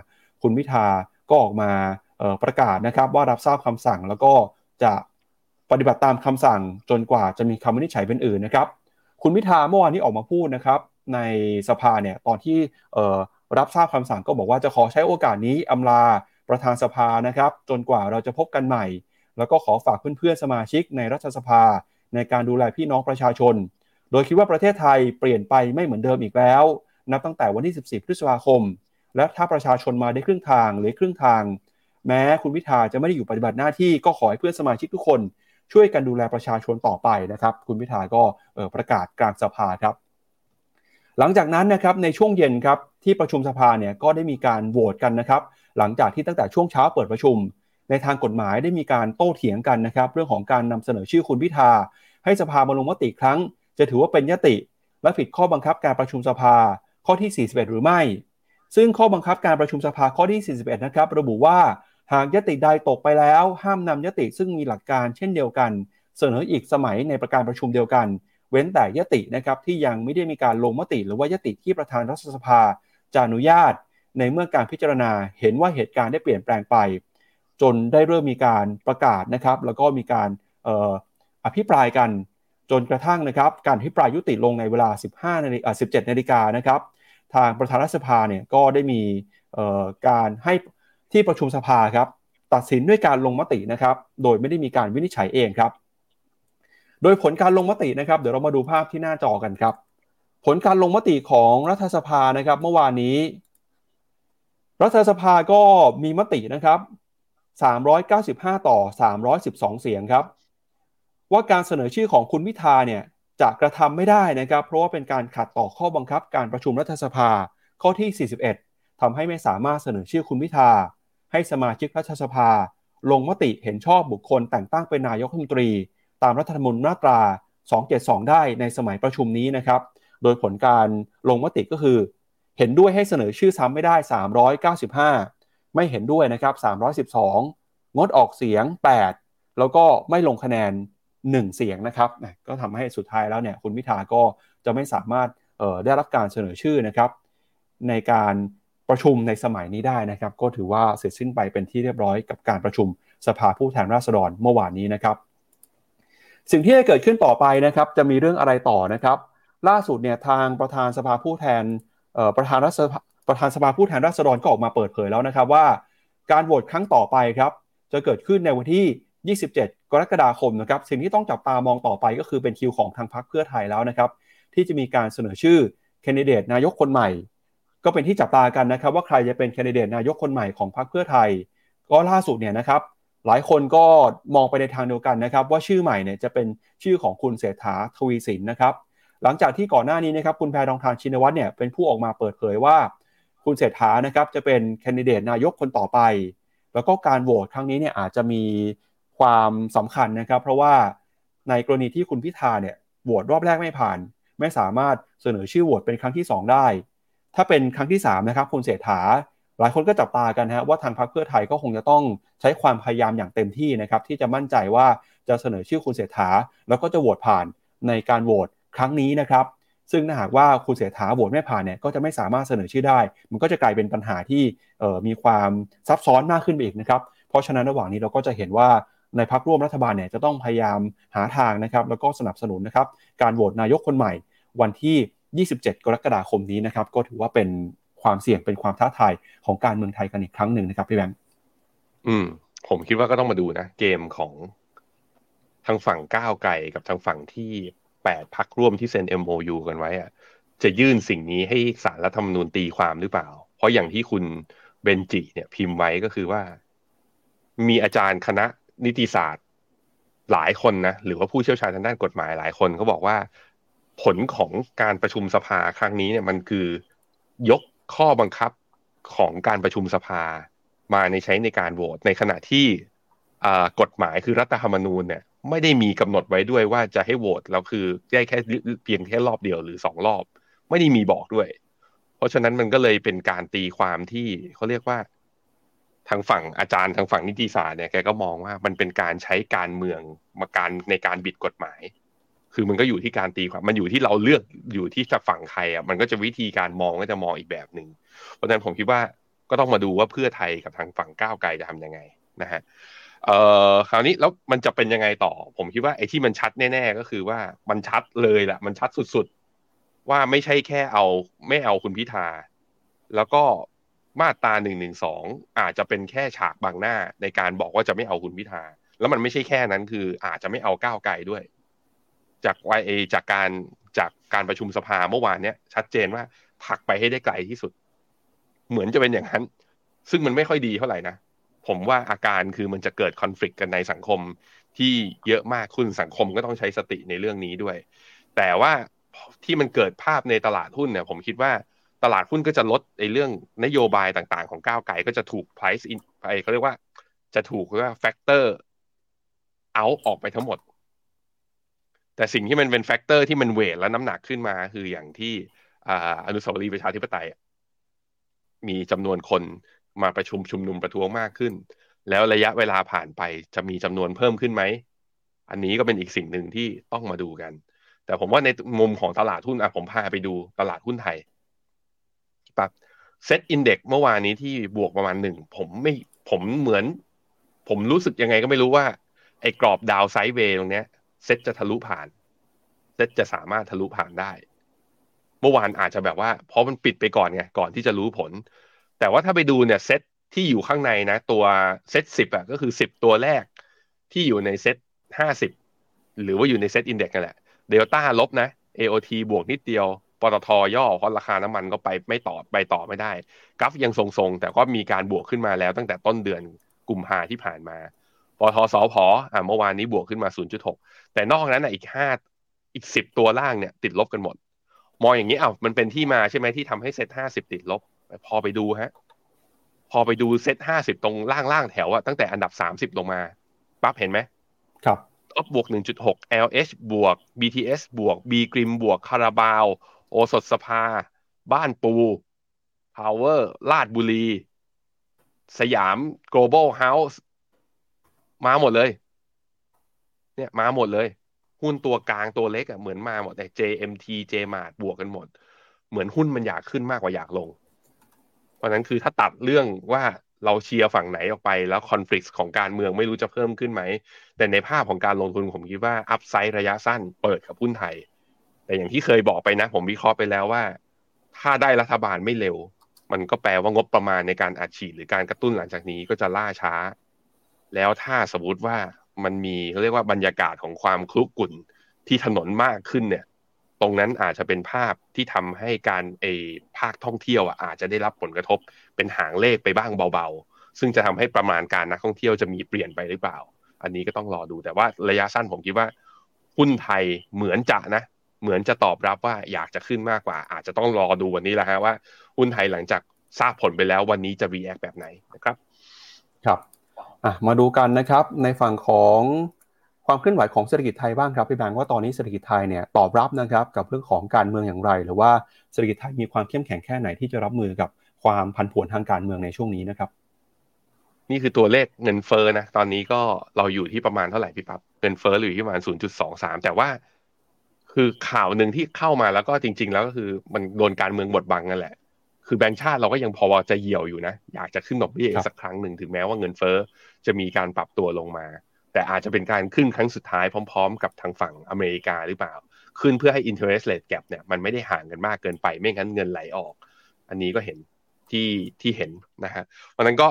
คุณพิธาก็ออกมาประกาศนะครับว่ารับทราบคำสั่งแล้วก็จะปฏิบัติตามคำสั่งจนกว่าจะมีคำวินิจฉัยเป็นอื่นนะครับ คุณพิธาเมื่อวานนี้ออกมาพูดนะครับ ในสภาเนี่ยตอนที่รับทราบคำสั่งก็บอกว่าจะขอใช้โอกาสนี้อำลาประธานสภานะครับ จนกว่าเราจะพบกันใหม่ แล้วก็ขอฝากเพื่อนๆสมาชิกในรัฐสภา ในการดูแลพี่น้องประชาชน โดยคิดว่าประเทศไทยเปลี่ยนไปไม่เหมือนเดิมอีกแล้ว นับตั้งแต่วันที่ 14 พฤษภาคม และถ้าประชาชนมาได้ครึ่งทางหรือครึ่งทาง แม้คุณพิธาจะไม่ได้อยู่ปฏิบัติหน้าที่ก็ขอให้เพื่อนสมาชิกทุกคน ช่วยกันดูแลประชาชนต่อไปนะครับ คุณพิธาก็ประกาศกลางสภาครับ หลังจากนั้นนะครับในช่วงเย็นครับที่ประชุมสภาเนี่ยก็ได้มีการโหวตกันนะครับ หลังจากที่ตั้งแต่ช่วงเช้าเปิดประชุม ในทางกฎหมายได้มีการโต้เถียงกันนะครับ เรื่องของการนำเสนอชื่อคุณพิธา ให้สภามาลงมติครั้ง จะถือว่าเป็นยติ และผิดข้อบังคับการประชุมสภาข้อที่ 41 หรือไม่ ซึ่งข้อบังคับการประชุมสภาข้อที่ 41 นะครับ ระบุว่า หากยติใดตกไปแล้ว ห้ามนำยติซึ่งมีหลักการเช่นเดียวกัน เสนออีกสมัยในประการประชุมเดียวกัน เว้นแต่ยตินะครับที่ยังไม่ได้มีการลงมติ หรือว่ายติที่ประธานรัฐสภาจะอนุญาต ในเมื่อการพิจารณาเห็นว่าเหตุการณ์ได้เปลี่ยนแปลงไป จนได้เริ่มมีการประกาศนะครับแล้วก็มีการอภิปรายกันจนกระทั่งนะครับการอภิปรายยุติลงในเวลา 15นาฬิกา17นาฬิกานะครับทางประธานรัฐสภาเนี่ยก็ได้มีการให้ ที่ประชุมสภาครับตัดสินด้วยการลงมตินะครับโดยไม่ได้มีการวินิจฉัยเองครับ โดยผลการลงมตินะครับเดี๋ยวเรามาดูภาพที่หน้าจอกันครับ ผลการลงมติของรัฐสภานะครับเมื่อวานนี้ รัฐสภาก็มีมตินะครับ 395 ต่อ 312 เสียงครับ ว่าการเสนอชื่อของคุณพิธาเนี่ยจะกระทำไม่ได้นะครับ เพราะว่าเป็นการขัดต่อข้อบังคับการประชุมรัฐสภาข้อที่ 41ทำให้ไม่สามารถเสนอชื่อคุณพิธา ให้สมาชิกรัฐสภา ลงมติเห็นชอบบุคคลแต่งตั้งเป็นนายกรัฐมนตรี ตามรัฐธรรมนูญมาตรา 272 ได้ในสมัยประชุมนี้นะครับ โดยผลการลงมติก็คือ เห็นด้วยให้เสนอชื่อซ้ำไม่ได้ 395 ไม่เห็นด้วยนะครับ 312 งดออกเสียง 8 แล้วก็ไม่ลงคะแนน 1 เสียงนะครับ ก็ทำให้สุดท้ายแล้วเนี่ยคุณพิธาก็จะไม่สามารถได้รับการเสนอชื่อนะครับในการ ประชุมในสมัยนี้ได้นะครับ ก็ถือว่าเสร็จสิ้นไปเป็นที่เรียบร้อยกับการประชุมสภาผู้แทนราษฎรเมื่อวานนี้นะครับ สิ่งที่จะเกิดขึ้นต่อไปนะครับ จะมีเรื่องอะไรต่อนะครับ ล่าสุดเนี่ยทางประธานสภาผู้แทนประธานรัฐประธานสภาผู้แทนราษฎรก็ออกมาเปิดเผยแล้วนะครับว่า การโหวตครั้งต่อไปครับ จะเกิดขึ้นในวันที่ 27 กรกฎาคมนะครับ สิ่งที่ต้องจับตามองต่อไปก็คือเป็นคิวของทางพรรคเพื่อไทยแล้วนะครับ ที่จะมีการเสนอชื่อแคนดิเดตนายกคนใหม่ ก็เป็นที่จับตากันนะครับว่าใครจะเป็นแคนดิเดตนายกคนใหม่ของพรรคเพื่อไทย ก็ล่าสุดเนี่ยนะครับหลายคนก็มองไปในทางเดียวกันนะครับว่าชื่อใหม่เนี่ยจะเป็นชื่อของคุณเศรษฐาทวีสินนะครับหลังจากที่ก่อนหน้านี้นะครับคุณแพรทองทานชินวัตรเนี่ยเป็นผู้ออกมาเปิดเผยว่า คุณเศรษฐานะครับจะเป็นแคนดิเดตนายกคนต่อไป แล้วก็การโหวตครั้งนี้เนี่ยอาจจะมีความสำคัญนะครับ เพราะว่าในกรณีที่คุณพิธาเนี่ยโหวตรอบแรกไม่ผ่าน ไม่สามารถเสนอชื่อโหวตเป็นครั้งที่ 2 ได้ ถ้าเป็นครั้งที่3นะครับคุณเศรษฐา หลายคนก็จับตากันฮะว่าทางพรรคเพื่อไทยก็คงจะต้องใช้ความพยายามอย่างเต็มที่นะครับที่จะมั่นใจว่าจะเสนอชื่อคุณเศรษฐา แล้วก็จะโหวตผ่านในการโหวตครั้งนี้นะครับซึ่งถ้าหากว่าคุณเศรษฐาโหวตไม่ผ่านเนี่ยก็จะไม่สามารถเสนอชื่อได้ มันก็จะกลายเป็นปัญหาที่มีความซับซ้อนมากขึ้นไปอีกนะครับ เพราะฉะนั้นระหว่างนี้เราก็จะเห็นว่าในพักร่วมรัฐบาลเนี่ยจะต้องพยายามหาทางนะครับ แล้วก็สนับสนุนนะครับการโหวตนายกคนใหม่ วันที่ 27 กรกฎาคมนี้นะครับ ก็ถือว่าเป็นความเสี่ยงเป็นความท้าทายของการเมืองไทยกันอีกครั้งหนึ่งนะครับพี่แบงค์อืม ผมคิดว่าก็ต้องมาดูนะ เกมของทางฝั่งก้าวไกลกับทางฝั่งที่แปดพักร่วมที่เซ็น MOU กันไว้อะจะยื่นสิ่งนี้ให้สารรัฐธรรมนูญตีความหรือเปล่า เพราะอย่างที่คุณเบนจิเนี่ยพิมพ์ไว้ก็คือว่า มีอาจารย์คณะนิติศาสตร์หลายคนนะหรือว่าผู้เชี่ยวชาญทางด้านกฎหมายหลายคนเขาบอกว่า ผลของการประชุมสภาครั้งนี้เนี่ยมันคือยกข้อบังคับของการประชุมสภามาในใช้ในการโหวตในขณะที่กฎหมายคือรัฐธรรมนูญเนี่ยไม่ได้มีกำหนดไว้ด้วยว่าจะให้โหวตแล้วคือได้แค่เพียงแค่รอบเดียวหรือสองรอบ ไม่ได้มีบอกด้วย เพราะฉะนั้นมันก็เลยเป็นการตีความที่เขาเรียกว่า ทางฝั่งอาจารย์ทางฝั่งนิติศาสตร์เนี่ยแกก็มองว่ามันเป็นการใช้การเมืองมาการในการบิดกฎหมาย คือมันก็อยู่ที่การตีความมันอยู่ที่เราเลือกอยู่ที่จะฝั่งใครอะมันก็จะวิธีการมองก็จะมองอีกแบบหนึ่งเพราะฉะนั้นผมคิดว่าก็ต้องมาดูว่าเพื่อไทยกับทางฝั่งก้าวไกลจะทํำยังไงนะฮะเอ่อคราวนี้แล้วมันจะเป็นยังไงต่อ ผมคิดว่าไอ้ที่มันชัดแน่ ๆ ก็คือว่ามันชัดเลยแหละมันชัดสุดๆ ว่าไม่ใช่แค่เอาไม่เอาคุณพิธา แล้วก็มาตราหนึ่งหนึ่งสองอาจจะเป็นแค่ฉากบางหน้าในการบอกว่าจะไม่เอาคุณพิธา แล้วมันไม่ใช่แค่นั้นคืออาจจะไม่เอาก้าวไกลด้วย จากวเอจากการจากการประชุมสภาเมื่อวานเนี้ยชัดเจนว่าผลักไปให้ได้ไกลที่สุด เหมือนจะเป็นอย่างนั้น ซึ่งมันไม่ค่อยดีเท่าไหร่นะผมว่าอาการคือมันจะเกิดคอน FLICT กันในสังคมที่เยอะมากคุณสังคมก็ต้องใช้สติในเรื่องนี้ด้วย แต่ว่าที่มันเกิดภาพในตลาดหุ้นเนี่ยผมคิดว่าตลาดหุ้นก็จะลดในเรื่องนโยบายต่างๆ ของก้าวไกลก็จะถูก price in ไปเขาเรียกว่าจะถูกเรียกว่า factor out ออกไปทั้งหมด แต่สิ่งที่มันเป็น factor ที่มัน weight และน้ำหนักขึ้นมา คืออย่างที่อนุสาวรีย์ประชาธิปไตย มีจำนวนคนมาประชุมชุมนุมประท้วงมากขึ้น แล้วระยะเวลาผ่านไปจะมีจำนวนเพิ่มขึ้นไหม อันนี้ก็เป็นอีกสิ่งหนึ่งที่ต้องมาดูกัน แต่ผมว่าในมุมของตลาดหุ้นอะผมพาไปดูตลาดหุ้นไทยปั๊บ SET Index เมื่อวานนี้ที่บวกประมาณหนึ่งผมไม่ผมเหมือน ผมรู้สึกยังไงก็ไม่รู้ว่า ไอ้กรอบ down sideway ตรงเนี้ย เซ็ตจะทะลุผ่าน เซ็ตจะสามารถทะลุผ่านได้ เมื่อวานอาจจะแบบว่า เพราะมันปิดไปก่อนไงก่อนที่จะรู้ผล แต่ว่าถ้าไปดูเนี่ยเซตที่อยู่ข้างในนะ ตัวเซตสิบอะก็คือสิบตัวแรกที่อยู่ในเซตห้าสิบหรือว่าอยู่ในเซตอินเด็กซ์นั่นแหละเดลต้าลบนะ AOT บวกนิดเดียวปตทย่อเพราะราคาน้ำมันก็ไปไม่ต่อไปต่อไม่ได้กราฟยังทรงๆ แต่ก็มีการบวกขึ้นมาแล้วตั้งแต่ต้นเดือนกุมภาที่ผ่านมา ปตทสพอ่าเมื่อวานนี้บวกขึ้นมา 0.6 แต่นอกนั้นอะอีกห้าอีกสิบตัวล่างเนี่ย ติดลบกันหมด มองอย่างนี้อ้าวมันเป็นที่มาใช่ไหมที่ทำให้เซ็ตห้าสิบติดลบ พอไปดูฮะ พอไปดูเซตห้าสิบตรงล่างล่างแถวอะตั้งแต่อันดับสามสิบลงมาปั๊บเห็นไหมครับออบวกหนึ่งจุดหก LH บวก BTS บวก B กริมบวกคาราบาว โอสถสภา บ้านปู Power ลาดบุรี สยาม global house มาหมดเลย เนี่ยมาหมดเลย หุ้นตัวกลางตัวเล็กอะเหมือนมาหมดแต่ JMT JMart บวกกันหมด เหมือนหุ้นมันอยากขึ้นมากกว่าอยากลง เพราะนั้นคือถ้าตัดเรื่องว่าเราเชียร์ฝั่งไหนออกไปแล้วคอน FLICT ของการเมืองไม่รู้จะเพิ่มขึ้นไหม แต่ในภาพของการลงทุนผมคิดว่าอัพไซด์ระยะสั้นเปิดกับหุ้นไทย แต่อย่างที่เคยบอกไปนะ ผมวิเคราะห์ไปแล้วว่า ถ้าได้รัฐบาลไม่เร็ว มันก็แปลว่างบประมาณในการอัดฉีดหรือการกระตุ้นหลังจากนี้ก็จะล่าช้า แล้วถ้าสมมติว่ามันมีเขาเรียกว่าบรรยากาศของความคลุกกุ่นที่ถนนมากขึ้นเนี่ย ตรงนั้นอาจจะเป็นภาพที่ทำให้การเอภาคท่องเที่ยวอะอาจจะได้รับผลกระทบเป็นหางเลขไปบ้างเบาๆ ซึ่งจะทำให้ประมาณการนักท่องเที่ยวจะมีเปลี่ยนไปหรือเปล่า อันนี้ก็ต้องรอดูแต่ว่าระยะสั้นผมคิดว่าหุ้นไทยเหมือนจะนะ เหมือนจะตอบรับว่าอยากจะขึ้นมากกว่า อาจจะต้องรอดูวันนี้แหละฮะว่าหุ้นไทยหลังจากทราบผลไปแล้ววันนี้จะ react แบบไหนนะครับ ครับ อะมาดูกันนะครับในฝั่งของความเคลื่อนไหวของเศรษฐกิจไทยบ้างครับพี่แบงค์ว่าตอนนี้เศรษฐกิจไทยเนี่ยตอบรับนะครับกับเรื่องของการเมืองอย่างไร หรือว่าเศรษฐกิจไทยมีความเข้มแข็งแค่ไหนที่จะรับมือกับความผันผวนทางการเมืองในช่วงนี้นะครับ นี่คือตัวเลขเงินเฟ้อนะตอนนี้ก็เราอยู่ที่ประมาณเท่าไหร่พี่ปั๊บเงินเฟ้ออยู่ที่ประมาณ 0.23 แต่ว่า คือข่าวหนึ่งที่เข้ามาแล้วก็จริง ๆ แล้วก็คือมันโดนการเมืองบดบังนั่นแหละ คือแบงก์ชาติเราก็ยังพอจะเหี่ยวอยู่นะ อยากจะขึ้นดอกเบี้ยสักครั้งหนึ่งถึงแม้ว่าเงินเฟ้อจะมีการปรับตัวลงมา แต่อาจจะเป็นการขึ้นครั้งสุดท้ายพร้อม ๆ กับทางฝั่งอเมริกาหรือเปล่า ขึ้นเพื่อให้ interest rate gap เนี่ยมันไม่ได้ห่างกันมากเกินไปไม่งั้นเงินไหลออก อันนี้ก็เห็นที่ที่เห็นนะฮะเพราะนั้นก็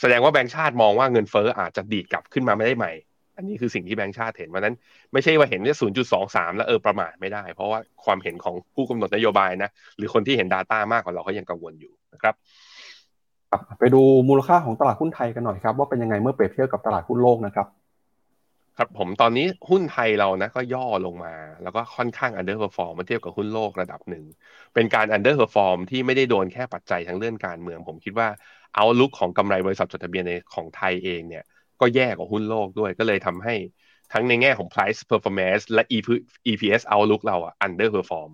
แสดงว่าแบงก์ชาติมองว่าเงินเฟ้ออาจจะดีดกลับขึ้นมาไม่ได้ใหม่ อันนี้คือสิ่งที่แบงก์ชาติเห็นเพราะนั้น ไม่ใช่ว่าเห็นแค่ศูนย์จุดสองสามแล้วเออประมาทไม่ได้ เพราะว่าความเห็นของผู้กำหนดนโยบายนะ หรือคนที่เห็น Data มากกว่าเราเขายังกังวลอยู่นะครับไปดูมูลค่าของตลาดหุ้นไทยกันหน่อยครับ ว่าเป็นยังไงเมื่อเปรียบเทียบกับตลาดหุ้นโลกนะครับ ครับผมตอนนี้หุ้นไทยเรานะก็ย่อลงมา แล้วก็ค่อนข้าง underperform มาเทียบกับหุ้นโลกระดับหนึ่ง เป็นการ underperform ที่ไม่ได้โดนแค่ปัจจัยทางเรื่องการเมือง ผมคิดว่าเอาลุกของกำไรบริษัทจดทะเบียนในของไทยเองเนี่ย ก็แย่กว่าหุ้นโลกด้วย ก็เลยทำให้ทั้งในแง่ของ price performance และ EPS outlook เราอะ underperform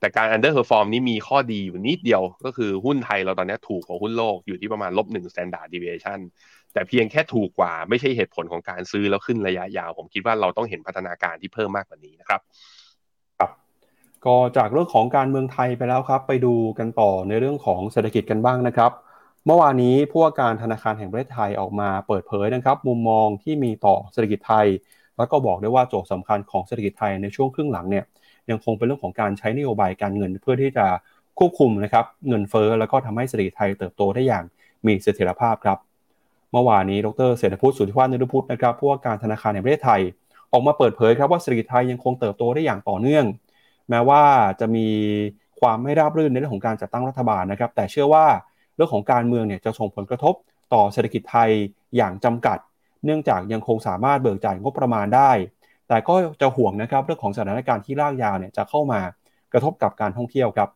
แต่การ underperform นี้มีข้อดีอยู่นิดเดียวก็คือหุ้นไทยเราตอนนี้ถูกกว่าหุ้นโลกอยู่ที่ประมาณลบหนึ่ง standard deviation แต่เพียงแค่ถูกกว่าไม่ใช่เหตุผลของการซื้อแล้วขึ้นระยะยาว ผมคิดว่าเราต้องเห็นพัฒนาการที่เพิ่มมากกว่านี้นะครับครับก็จากเรื่องของการเมืองไทยไปแล้วครับ ไปดูกันต่อในเรื่องของเศรษฐกิจกันบ้างนะครับ เมื่อวานนี้ผู้ว่าการธนาคารแห่งประเทศไทยออกมาเปิดเผยนะครับ มุมมองที่มีต่อเศรษฐกิจไทย แล้วก็บอกได้ว่าโจทย์สำคัญของเศรษฐกิจไทยในช่วงครึ่งหลังเนี่ยยังคงเป็นเรื่องของการใช้นโยบายการเงิน เพื่อที่จะควบคุมนะครับเงินเฟ้อแล้วก็ทำให้เศรษฐกิจไทยเติบโตได้อย่างมีเสถียรภาพครับเมื่อวานนี้ดรเศรษฐพุทธสุทธิวัฒน์นุพุทธนะครับผู้ว่าการธนาคารแห่งประเทศไทย ออกมาเปิดเผยครับว่าเศรษฐกิจไทยยังคงเติบโตได้อย่างต่อเนื่อง แม้ว่าจะมีความไม่ราบรื่นในเรื่องของการจัดตั้งรัฐบาลนะครับ แต่เชื่อว่า เรื่องของการเมืองเนี่ยจะส่งผลกระทบต่อเศรษฐกิจไทยอย่างจำกัด เนื่องจากยังคงสามารถเบิกจ่ายงบประมาณได้ แต่ก็จะห่วงนะครับเรื่องของสถานการณ์ที่ลากยาวเนี่ยจะเข้ามากระทบกับการท่องเที่ยวครับ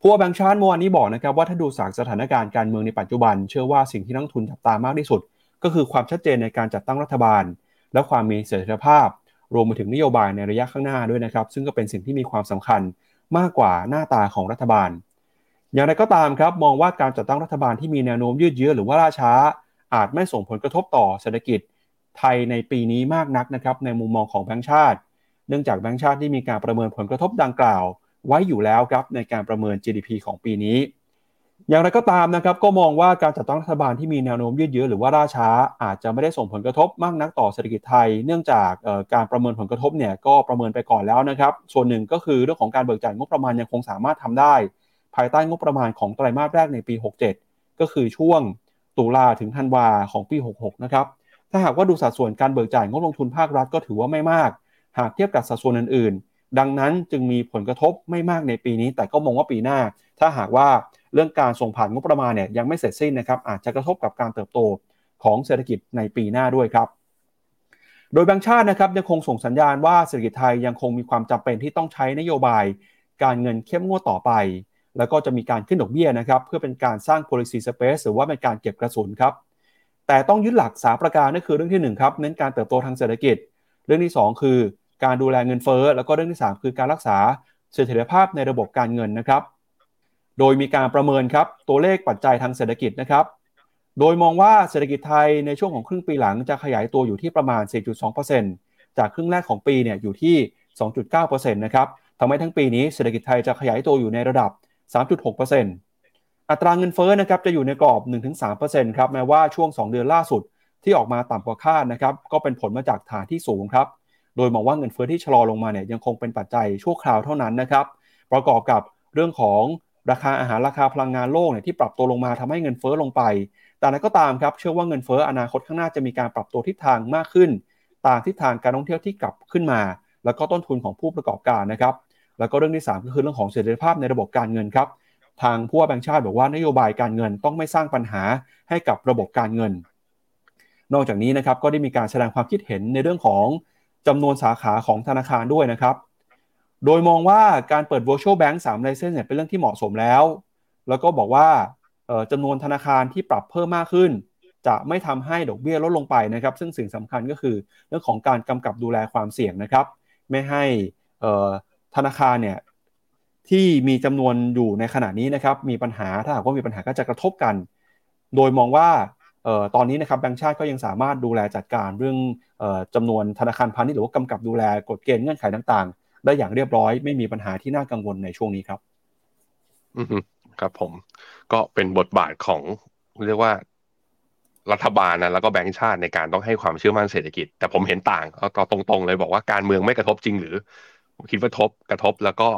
ผู้ว่าแบงค์ชาติเมื่อวานนี้บอกนะครับว่าถ้าดูจากสถานการณ์การเมืองในปัจจุบัน เชื่อว่าสิ่งที่นักทุนจับตามากที่สุด ก็คือความชัดเจนในการจัดตั้งรัฐบาล และความมีเสถียรภาพ รวมไปถึงนโยบายในระยะข้างหน้าด้วยนะครับ ซึ่งก็เป็นสิ่งที่มีความสำคัญมากกว่าหน้าตาของรัฐบาล อย่างไรก็ตามครับมองว่าการจัดตั้งรัฐบาลที่มีแนวโน้มยืดเยื้อหรือว่าล่าช้า อาจไม่ส่งผลกระทบต่อเศรษฐกิจไทยในปีนี้มากนักนะครับในมุมมองของแบงก์ชาติ เนื่องจากแบงก์ชาติที่มีการประเมินผลกระทบดังกล่าว ไว้อยู่แล้วครับในการประเมิน GDP ของปีนี้ อย่างไรก็ตามนะครับก็มองว่าการจัดตั้งรัฐบาลที่มีแนวโน้มยืดเยื้อหรือว่าล่าช้า อาจจะไม่ได้ส่งผลกระทบมากนักต่อเศรษฐกิจไทย เนื่องจากการประเมินผลกระทบเนี่ยก็ประเมินไปก่อนแล้วนะครับส่วนหนึ่งก็คือเรื่องของการเบิกจ่ายงบประมาณยังคงสามารถทำได้ ภายใต้งบประมาณของไตรมาสแรกในปี 67 ก็คือช่วงตุลาถึงธันวาของปี 66 นะครับ ถ้าหากว่าดูสัดส่วนการเบิกจ่ายงบลงทุนภาครัฐก็ถือว่าไม่มาก หากเทียบกับสัดส่วนอื่นๆ ดังนั้นจึงมีผลกระทบไม่มากในปีนี้ แต่ก็มองว่าปีหน้า ถ้าหากว่าเรื่องการส่งผ่านงบประมาณเนี่ยยังไม่เสร็จสิ้นนะครับ อาจจะกระทบกับการเติบโตของเศรษฐกิจในปีหน้าด้วยครับ โดยแบงค์ชาตินะครับยังคงส่งสัญญาณว่าเศรษฐกิจไทยยังคงมีความจำเป็นที่ต้องใช้นโยบาย การเงินเข้มงวดต่อไป แล้วก็จะมีการขึ้นดอกเบี้ยนะครับ เพื่อเป็นการสร้าง policy space หรือว่าเป็นการเก็บกระสุนครับ แต่ต้องยึดหลักสาประการนั่นคือเรื่องที่1ครับ เน้นการเติบโตทางเศรษฐกิจ เรื่องที่ 2 คือ การดูแลเงินเฟ้อ แล้วก็เรื่องที่ 3 คือการรักษาเสถียรภาพในระบบการเงินนะครับ โดยมีการประเมินครับตัวเลขปัจจัยทางเศรษฐกิจนะครับ โดยมองว่าเศรษฐกิจไทยในช่วงของครึ่งปีหลังจะขยายตัวอยู่ที่ประมาณ 4.2%จากครึ่งแรกของปีเนี่ยอยู่ที่ 2.9%นะครับทำให้ทั้งปีนี้เศรษฐกิจไทยจะขยายตัวอยู่ในระดับ 3.6%อัตราเงินเฟ้อนะครับจะอยู่ในกรอบ 1-3%ครับแม้ว่าช่วง 2 เดือนล่าสุดที่ออกมาต่ำกว่าคาดนะครับก็เป็นผลมาจากฐานที่สูงครับโดยมองว่าเงินเฟ้อที่ชะลอลงมาเนี่ยยังคงเป็นปัจจัยชั่วคราวเท่านั้นนะครับประกอบกับเรื่องของราคาอาหารราคาพลังงานโลกเนี่ยที่ปรับตัวลงมาทำให้เงินเฟ้อลงไป แต่นั้นก็ตามครับเชื่อว่าเงินเฟ้ออนาคตข้างหน้าจะมีการปรับตัวทิศทางมากขึ้น ตามทิศทางการท่องเที่ยวที่กลับขึ้นมา แล้วก็ต้นทุนของผู้ประกอบการนะครับ แล้วก็เรื่องที่ 3 ก็คือเรื่องของเสถียรภาพในระบบการเงินครับ ทางผู้ว่าแบงค์ชาติบอกว่านโยบายการเงินต้องไม่สร้างปัญหาให้กับระบบการเงิน นอกจากนี้นะครับก็ได้มีการแสดงความคิดเห็นในเรื่องของจำนวนสาขาของธนาคารด้วยนะครับ โดยมองว่าการเปิด virtual bank 3 license เนี่ยเป็นเรื่องที่เหมาะสมแล้ว แล้วก็บอกว่าจำนวนธนาคารที่ปรับเพิ่มมากขึ้น จะไม่ทำให้ดอกเบี้ยลดลงไปนะครับ ซึ่งสิ่งสำคัญก็คือเรื่องของการกำกับดูแลความเสี่ยงนะครับ ไม่ให้ ธนาคารเนี่ยที่มีจำนวนอยู่ในขณะนี้นะครับมีปัญหาถ้าหากว่ามีปัญหาก็จะกระทบกัน โดยมองว่าออตอนนี้นะครับแบงก์ชาติก็ยังสามารถดูแลจัดการเรื่องออจำนวนธนาคารพาณิชย์หรือว่ากำกับดูแลกฎเกณฑ์เงื่อนไขต่างๆ ได้อย่างเรียบร้อยไม่มีปัญหาที่น่ากังวลในช่วงนี้ครับ อืมครับผมก็เป็นบทบาทของเรียกว่ารัฐบาลนะแล้วก็แบงก์ชาติในการต้องให้ความเชื่อมั่นเศรษฐกิจ แต่ผมเห็นต่างเอาตรงๆเลยบอกว่าการเมืองไม่กระทบจริงหรือ ผมคิดว่าทบกระทบแล้วก็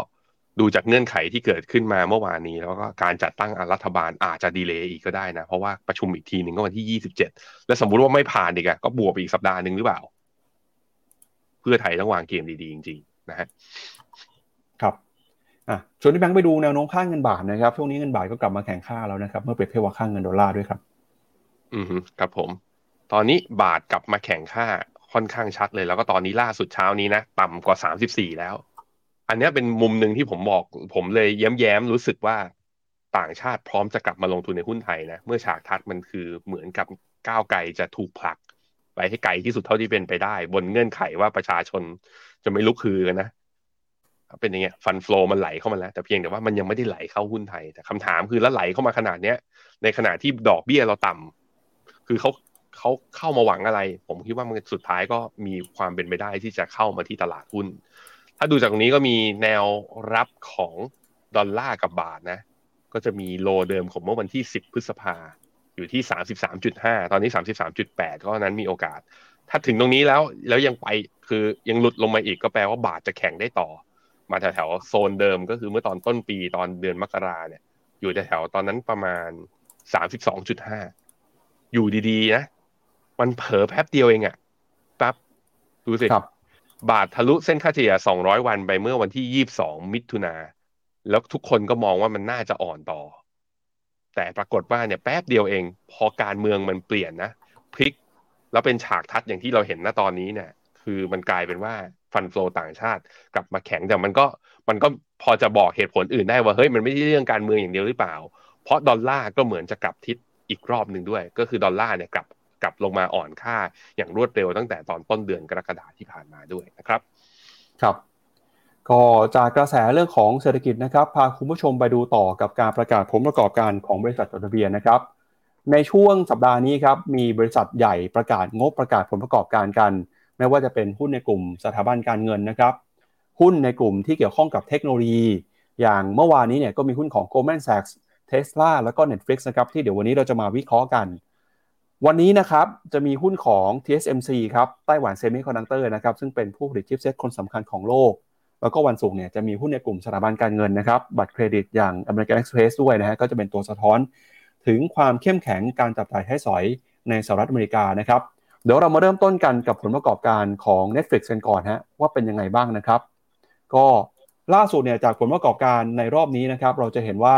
ดูจากเงื่อนไขที่เกิดขึ้นมาเมื่อวานนี้ แล้วก็การจัดตั้งรัฐบาลอาจจะดีเลย์อีกก็ได้นะ เพราะว่าประชุมอีกทีหนึ่งก็วันที่ยี่สิบเจ็ดแล้วสมมุติว่าไม่ผ่านอีกอะก็บวกไปอีกสัปดาห์หนึ่งหรือเปล่า เพื่อไทยต้องวางเกมดีๆ จริงๆ นะฮะครับอะชวนพี่แบงค์ไปดูแนวโน้มค่าเงินบาทนะครับช่วงนี้เงินบาทก็กลับมาแข็งค่าแล้วนะครับ เมื่อเปรียบเทียบกับค่าเงินดอลลาร์ด้วยครับ อืมครับผม ตอนนี้บาทกลับมาแข็งค่า ค่อนข้างชัดเลย แล้วก็ตอนนี้ล่าสุดเช้านี้นะต่ำกว่าสามสิบสี่แล้ว อันนี้เป็นมุมหนึ่งที่ผมบอก ผมเลยแย้มๆรู้สึกว่าต่างชาติพร้อมจะกลับมาลงทุนในหุ้นไทยนะเมื่อฉากทัดมันคือเหมือนกับก้าวไกลจะถูกผลัก ไปให้ไกลที่สุดเท่าที่เป็นไปได้ บนเงื่อนไขว่าประชาชนจะไม่ลุกคือกันนะเป็นอย่างเงี้ยฟันฟลอมันไหลเข้ามาแล้ว แต่เพียงแต่ว่ามันยังไม่ได้ไหลเข้าหุ้นไทย แต่คำถามคือแล้วไหลเข้ามาขนาดเนี้ย ในขณะที่ดอกเบี้ยเราต่ำคือเขา เขาเข้ามาหวังอะไร ผมคิดว่ามันสุดท้ายก็มีความเป็นไปได้ที่จะเข้ามาที่ตลาดหุ้น ถ้าดูจากตรงนี้ก็มีแนวรับของดอลลาร์กับบาทนะ ก็จะมีโลเดิมของเมื่อวันที่ 10 พฤษภาอยู่ที่ 33.5 ตอนนี้ 33.8 ก็นั้นมีโอกาส ถ้าถึงตรงนี้แล้วแล้วยังไปคือยังหลุดลงมาอีกก็แปลว่าบาทจะแข็งได้ต่อ มาแถวๆโซนเดิมก็คือเมื่อตอนต้นปีตอนเดือนมกราเนี่ย อยู่แถวๆตอนนั้นประมาณ 32.5 อยู่ดีๆนะ มันเผลอแป๊บเดียวเองอะแป๊บดูสิครับบาททะลุเส้นค่าเฉลี่ย 200 วันไปเมื่อวันที่ 22 มิถุนา แล้วทุกคนก็มองว่ามันน่าจะอ่อนต่อ แต่ปรากฏว่าเนี่ยแป๊บเดียวเอง พอการเมืองมันเปลี่ยนนะพลิก แล้วเป็นฉากทัดอย่างที่เราเห็นณตอนนี้เนี่ย คือมันกลายเป็นว่าฟันโฟต่างชาติกลับมาแข็งแต่มันก็มันก็พอจะบอกเหตุผลอื่นได้ว่าเฮ้ยมันไม่ใช่เรื่องการเมืองอย่างเดียวหรือเปล่า เพราะดอลลาร์ก็เหมือนจะกลับทิศอีกรอบหนึ่งด้วย ก็คือดอลลาร์เนี่ยกลับ กลับลงมาอ่อนค่าอย่างรวดเร็วตั้งแต่ตอนต้นเดือนกรกฎาที่ผ่านมาด้วยนะครับ ครับ ก็จากกระแสเรื่องของเศรษฐกิจนะครับ พาคุณผู้ชมไปดูต่อกับการประกาศผลประกอบการของบริษัทจดทะเบียนนะครับ ในช่วงสัปดาห์นี้ครับมีบริษัทใหญ่ประกาศงบประกาศผลประกอบการกัน ไม่ว่าจะเป็นหุ้นในกลุ่มสถาบันการเงินนะครับ หุ้นในกลุ่มที่เกี่ยวข้องกับเทคโนโลยี อย่างเมื่อวานนี้เนี่ยก็มีหุ้นของ Goldman Sachs Tesla แล้วก็ Netflix นะครับที่เดี๋ยววันนี้เราจะมาวิเคราะห์กัน วันนี้นะครับจะมีหุ้นของ TSMC ครับ Taiwan Semiconductor นะครับซึ่งเป็นผู้ผลิต chipset คนสำคัญของโลก แล้วก็วันศุกร์เนี่ยจะมีหุ้นในกลุ่มสถาบันการเงินนะครับบัตรเครดิตอย่าง American Express ด้วยนะฮะก็จะเป็นตัวสะท้อนถึงความเข้มแข็งการจับจ่ายใช้สอยในสหรัฐอเมริกานะครับเดี๋ยวเรามาเริ่มต้นกันกับผลประกอบการของ Netflix กันก่อนฮะว่าเป็นยังไงบ้างนะครับ ก็ล่าสุดเนี่ยจากผลประกอบการในรอบนี้นะครับเราจะเห็นว่า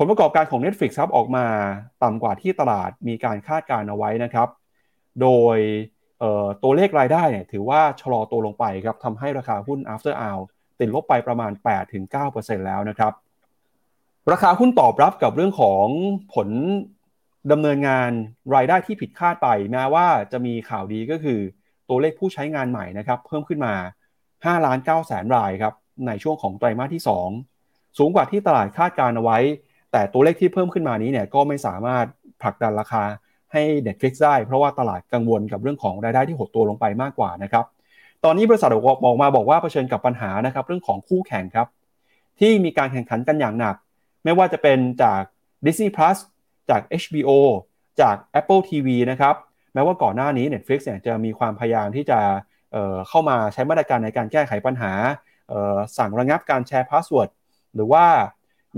ผลประกอบการของ Netflix ครับออกมาต่ำกว่าที่ตลาดมีการคาดการณ์เอาไว้นะครับ โดยตัวเลขรายได้เนี่ยถือว่าชะลอตัวลงไปครับทำให้ราคาหุ้น after hour ติดลบไปประมาณ 8-9%แล้วนะครับ ราคาหุ้นตอบรับกับเรื่องของผลดำเนินงานรายได้ที่ผิดคาดไปแม้ว่าจะมีข่าวดีก็คือตัวเลขผู้ใช้งานใหม่นะครับเพิ่มขึ้นมา5ล้าน9แสนรายครับในช่วงของไตรมาสที่ 2 สูงกว่าที่ตลาดคาดการเอาไว้ แต่ตัวเลขที่เพิ่มขึ้นมานี้เนี่ยก็ไม่สามารถผลักดันราคาให้ Netflix ได้ เพราะว่าตลาดกังวลกับเรื่องของรายได้ที่หดตัวลงไปมากกว่านะครับตอนนี้บริษัทบอกมาบอกว่าเผชิญกับปัญหานะครับเรื่องของคู่แข่งครับที่มีการแข่งขันกันอย่างหนัก ไม่ว่าจะเป็นจาก Disney Plus จาก HBO จาก Apple TV นะครับแม้ว่าก่อนหน้านี้ Netflix เนี่ยจะมีความพยายามที่จะเข้ามาใช้มาตรการในการแก้ไขปัญหาสั่งระงับการแชร์ password หรือว่า